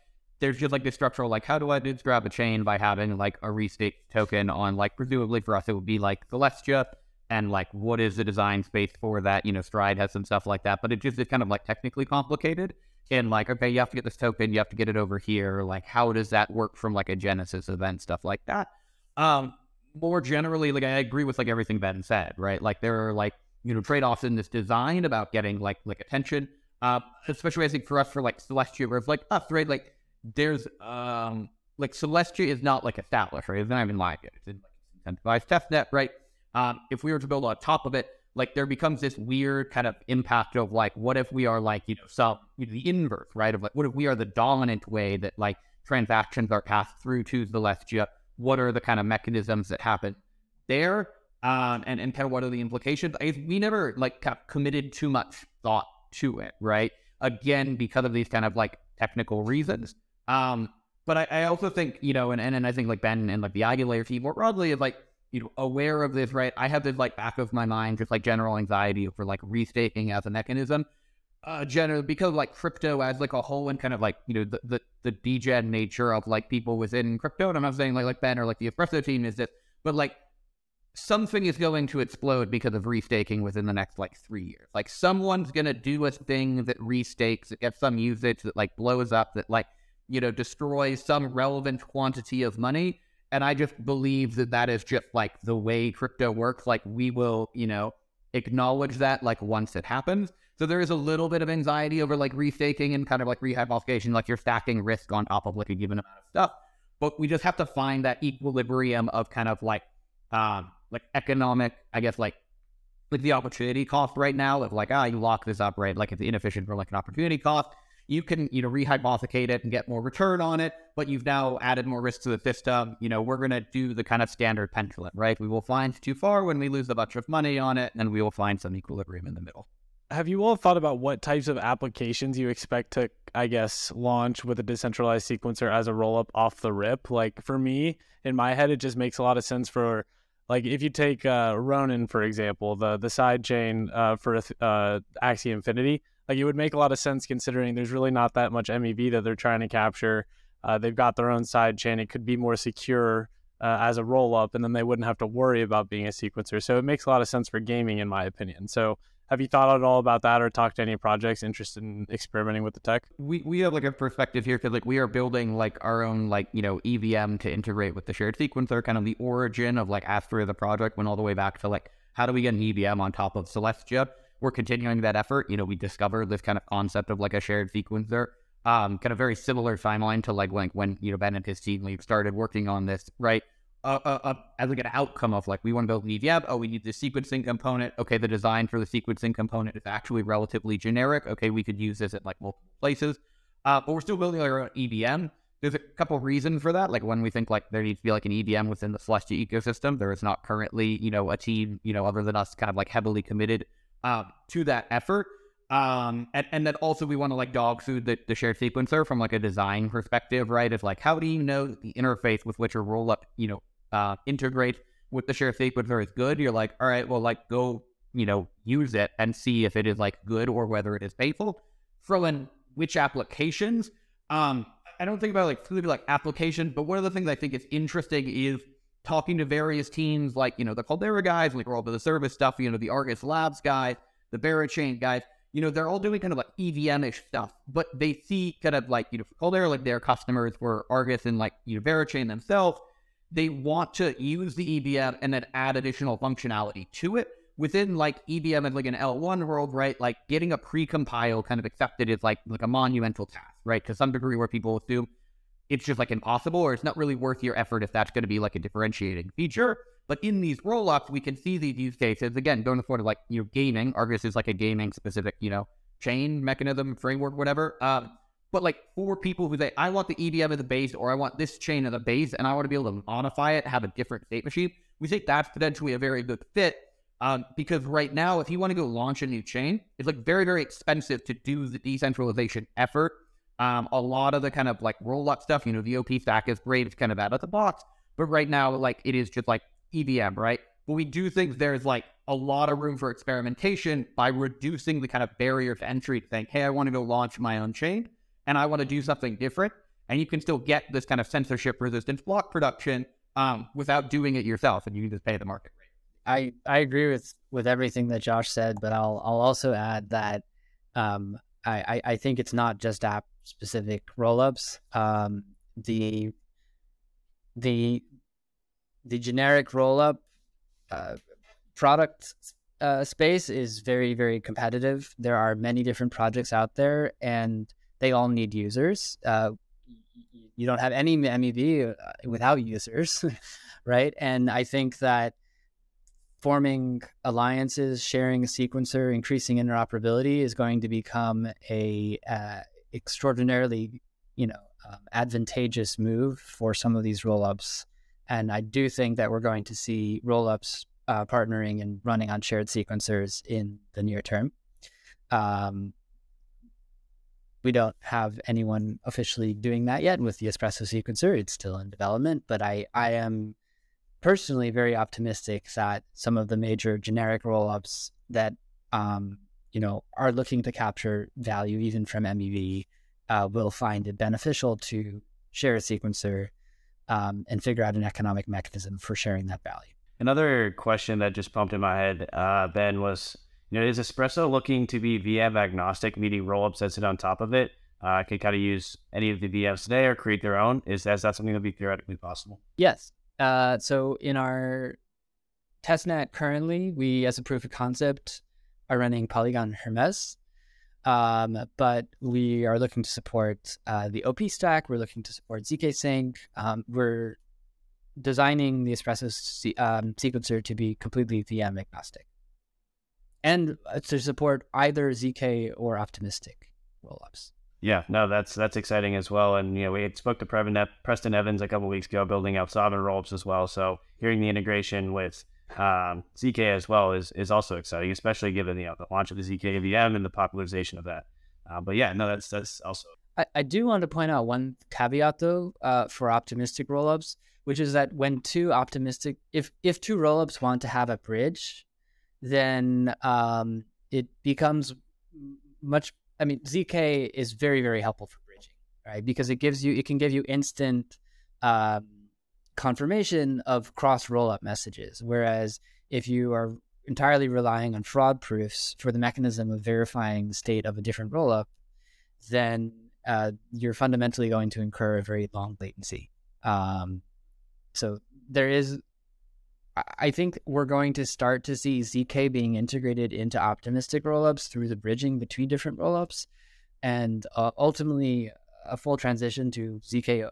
there's just like this structural like how do I grab a chain by having like a restake token on like presumably for us it would be like Celestia and like what is the design space for that? You know, Stride has some stuff like that, but it just is kind of like technically complicated. And like, okay, you have to get this token, you have to get it over here. Like, how does that work from like a Genesis event, stuff like that? Um, more generally, like I agree with like everything Ben said, right? Like there are like, you know, trade-offs in this design about getting like like attention. Uh, especially I think for us for like Celestia, where like us, right? Like there's um like Celestia is not like established, right? It's not even live yet. It's in like incentivized testnet, right? Um, if we were to build on top of it, like there becomes this weird kind of impact of like, what if we are like, you know, some you know, the inverse, right? Of like, what if we are the dominant way that like transactions are passed through to the Celestia? What are the kind of mechanisms that happen there? Um, and, and kind of what are the implications? I, we never like kind of committed too much thought to it, right? Again, because of these kind of like technical reasons. Um, but I, I also think, you know, and, and, and I think like Ben and like the EigenLayer team more broadly is like, you know aware of this, right? I have this like back of my mind, just like general anxiety for like restaking as a mechanism. Uh, generally because like crypto as like a whole and kind of like you know the the, the degen nature of like people within crypto. And I'm not saying like like Ben or like the espresso team is this, but like something is going to explode because of restaking within the next like three years. Like someone's gonna do a thing that restakes, that gets some usage that like blows up, that like you know destroys some relevant quantity of money. And I just believe that that is just like the way crypto works. Like we will, you know, acknowledge that like once it happens. So there is a little bit of anxiety over like restaking and kind of like rehypothecation, like you're stacking risk on top of like a given amount of stuff. But we just have to find that equilibrium of kind of like um like economic, I guess like like the opportunity cost right now of like, ah, you lock this up, right? Like it's inefficient for like an opportunity cost. You can, you know, rehypothecate it and get more return on it, but you've now added more risk to the system. You know, we're gonna do the kind of standard pendulum, right? We will find too far when we lose a bunch of money on it, and we will find some equilibrium in the middle. Have you all thought about what types of applications you expect to, I guess, launch with a decentralized sequencer as a rollup off the rip? Like for me, in my head, it just makes a lot of sense for like if you take uh, Ronin for example, the the side chain uh, for uh, Axie Infinity, like it would make a lot of sense considering there's really not that much MEV that they're trying to capture. Uh, they've got their own side chain; it could be more secure uh, as a roll up, and then they wouldn't have to worry about being a sequencer. So it makes a lot of sense for gaming, in my opinion. So have you thought at all about that or talked to any projects interested in experimenting with the tech? We we have like a perspective here because like we are building like our own like you know EVM to integrate with the shared sequencer. Kind of the origin of like after the project went all the way back to like how do we get an EVM on top of Celestia? We're continuing that effort. You know, we discovered this kind of concept of like a shared sequencer. Um, kind of very similar timeline to like when when you know Ben and his team started working on this, right? uh, uh, uh, as like an outcome of like we want to build an EVM. Oh, we need the sequencing component. Okay, the design for the sequencing component is actually relatively generic. Okay, we could use this at like multiple places, uh, but we're still building our own EVM. There's a couple reasons for that. Like when we think like there needs to be like an EVM within the Celestia ecosystem, there is not currently you know a team you know other than us kind of like heavily committed uh, to that effort. Um, and, and then also we want to like dog food the, the shared sequencer from like a design perspective, right? It's like, how do you know the interface with which a roll up, you know, uh, integrate with the shared sequencer is good, you're like, all right, well, like go, you know, use it and see if it is like good or whether it is painful. Throw in which applications. Um, I don't think about like specifically like applications, but one of the things I think is interesting is talking to various teams, like you know the Caldera guys, like all the service stuff, you know the Argus Labs guys, the Berachain guys. You know they're all doing kind of like EVM-ish stuff, but they see kind of like you know Caldera like their customers were Argus and like you know Berachain themselves they want to use the EVM and then add additional functionality to it. Within like EVM and like an L1 world, right? Like getting a pre-compile kind of accepted is like like a monumental task, right? To some degree where people assume it's just like impossible or it's not really worth your effort if that's going to be like a differentiating feature. But in these rollups, we can see these use cases again going forward of like you know gaming. Argus is like a gaming specific you know chain mechanism framework, whatever. Um, but like for people who say, I want the EVM as the base or I want this chain as a base and I want to be able to modify it, have a different state machine, we think that's potentially a very good fit. Um, because right now, if you want to go launch a new chain, it's like very, very expensive to do the decentralization effort. Um, a lot of the kind of like roll up stuff, you know, the OP stack is great, it's kind of out of the box. But right now, like it is just like EVM, right? But we do think there's like a lot of room for experimentation by reducing the kind of barrier to entry, Think, hey, I want to go launch my own chain and I want to do something different. And you can still get this kind of censorship resistant block production um, without doing it yourself, and you can just pay the market rate. I, I agree with, with everything that Josh said, but I'll I'll also add that um, I, I think it's not just app specific rollups. Um, the the the generic rollup uh, product uh, space is very very competitive. There are many different projects out there, and they all need users. Uh, you don't have any MEV uh, without users, right? And I think that forming alliances, sharing a sequencer, increasing interoperability is going to become a uh, extraordinarily, you know, um, advantageous move for some of these rollups. And I do think that we're going to see rollups uh, partnering and running on shared sequencers in the near term. Um, we don't have anyone officially doing that yet with the espresso sequencer. It's still in development, but I, I am personally very optimistic that some of the major generic rollups that um, you know are looking to capture value even from MEV uh, will find it beneficial to share a sequencer um, and figure out an economic mechanism for sharing that value. Another question that just pumped in my head, uh, Ben, was you know, is Espresso looking to be VM agnostic, meaning rollups that sit on top of it? Uh, can kind of use any of the VMs today or create their own. Is, is that something that would be theoretically possible? Yes. Uh, so in our testnet currently, we as a proof of concept are running Polygon Hermes, um, but we are looking to support uh, the OP stack. We're looking to support zk sync. Um, we're designing the Espresso se- um, sequencer to be completely VM agnostic and uh, to support either zk or optimistic rollups. Yeah, no, that's that's exciting as well. And you know, we spoke to Preston Evans a couple weeks ago, building out Sovereign rollups as well. So hearing the integration with um, zk as well is is also exciting, especially given you know, the launch of the zk VM and the popularization of that. Uh, but yeah, no, that's that's also. I, I do want to point out one caveat though uh, for optimistic rollups, which is that when two optimistic, if if two rollups want to have a bridge, then um, it becomes much. I mean, zk is very very helpful for bridging, right? Because it gives you it can give you instant. Um, confirmation of cross rollup messages. Whereas if you are entirely relying on fraud proofs for the mechanism of verifying the state of a different rollup, then uh, you're fundamentally going to incur a very long latency. Um, so there is, I think we're going to start to see ZK being integrated into optimistic rollups through the bridging between different rollups, and uh, ultimately a full transition to ZK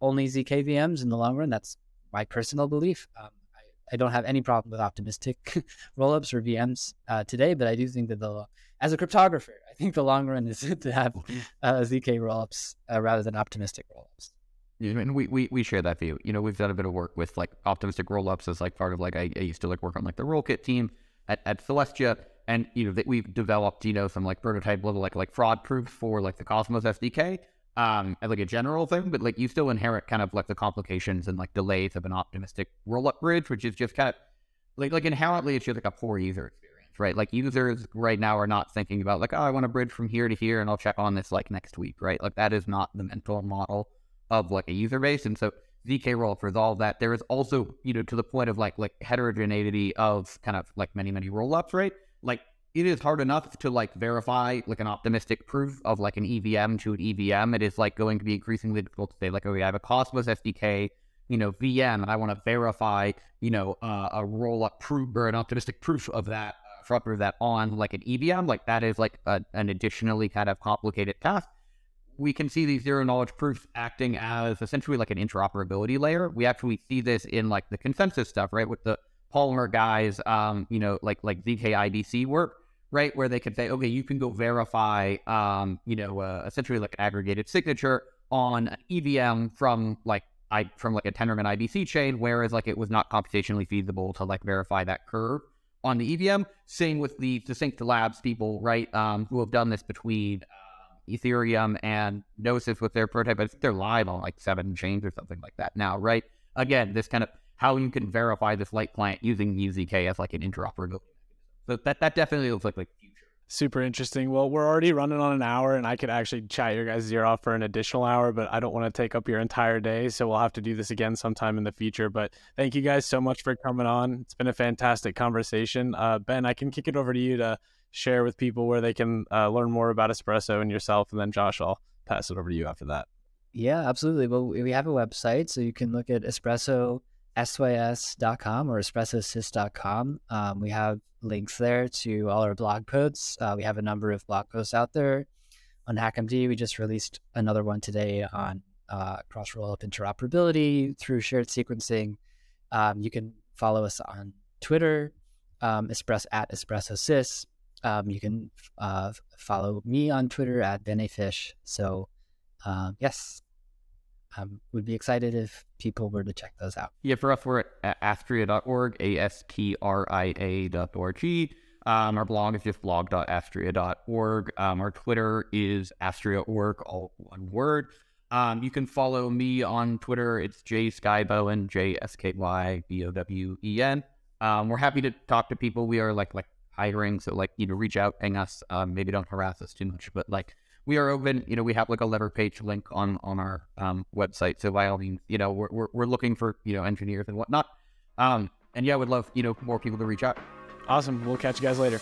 only ZK VMs in the long run. That's my personal belief. Um, I, I, don't have any problem with optimistic rollups or VMs uh, today, but I do think that the as a cryptographer, I think the long run is to have uh, ZK rollups uh, rather than optimistic rollups. Yeah, and we, we we share that view. You know, we've done a bit of work with like optimistic rollups as like part of like I, I used to like work on like the Rollkit team at, at Celestia, and you know that we've developed you know some like prototype level like like fraud proof for like the Cosmos SDK um as like a general thing, but like you still inherit kind of like the complications and like delays of an optimistic roll up bridge, which is just kind of like like inherently it's just like a poor user experience, right? Like users right now are not thinking about like, oh, I want to bridge from here to here and I'll check on this like next week, right? Like that is not the mental model of like a user base. And so ZK roll for all that. There is also, you know, to the point of like like heterogeneity of kind of like many, many roll ups, right? Like it is hard enough to like verify like an optimistic proof of like an EVM to an EVM. It is like going to be increasingly difficult to say like, okay, I have a Cosmos SDK, you know, VM, and I want to verify, you know, uh, a roll up proof or an optimistic proof of that, uh, for of that on like an EVM. Like that is like a, an additionally kind of complicated task. We can see these zero knowledge proofs acting as essentially like an interoperability layer. We actually see this in like the consensus stuff, right? With the Polymer guys, um, you know, like like ZK IBC work, right? Where they could say, okay, you can go verify, um, you know, uh, essentially like an aggregated signature on an EVM from like I from like a Tendermint IBC chain, whereas like it was not computationally feasible to like verify that curve on the EVM. Same with the Succinct Labs people, right? Um, who have done this between uh, Ethereum and Gnosis with their prototype. I think they're live on like seven chains or something like that now, right? Again, this kind of how you can verify this light client using UZK as like an interoperability so that that definitely looks like like future. Super interesting. Well, we're already running on an hour, and I could actually chat your guys' ear off for an additional hour, but I don't want to take up your entire day. So we'll have to do this again sometime in the future. But thank you guys so much for coming on. It's been a fantastic conversation. Uh, ben, I can kick it over to you to share with people where they can uh, learn more about Espresso and yourself, and then Josh, I'll pass it over to you after that. Yeah, absolutely. Well, we have a website, so you can look at Espresso sys.com or espressosys.com. Um, we have links there to all our blog posts. Uh, we have a number of blog posts out there on HackMD. We just released another one today on uh, cross rollup interoperability through shared sequencing. Um, you can follow us on Twitter, um, espresso at espressosys. Um, you can uh, follow me on Twitter at benafisch. So, uh, yes, um, would be excited if people were to check those out. Yeah, for us, we're at astria.org, A-S-T-R-I-A.org. Um, our blog is just blog.astria.org. Um, our Twitter is astria.org, all one word. Um, you can follow me on Twitter. It's J Skybowen, J S K Y B O W E N. Um, we're happy to talk to people. We are like like hiring, so like you know, reach out, hang us. Um, maybe don't harass us too much, but like we are open. You know, we have like a lever page link on on our um, website. So by all means, you know, we're, we're we're looking for you know engineers and whatnot. Um, and yeah, I would love you know more people to reach out. Awesome. We'll catch you guys later.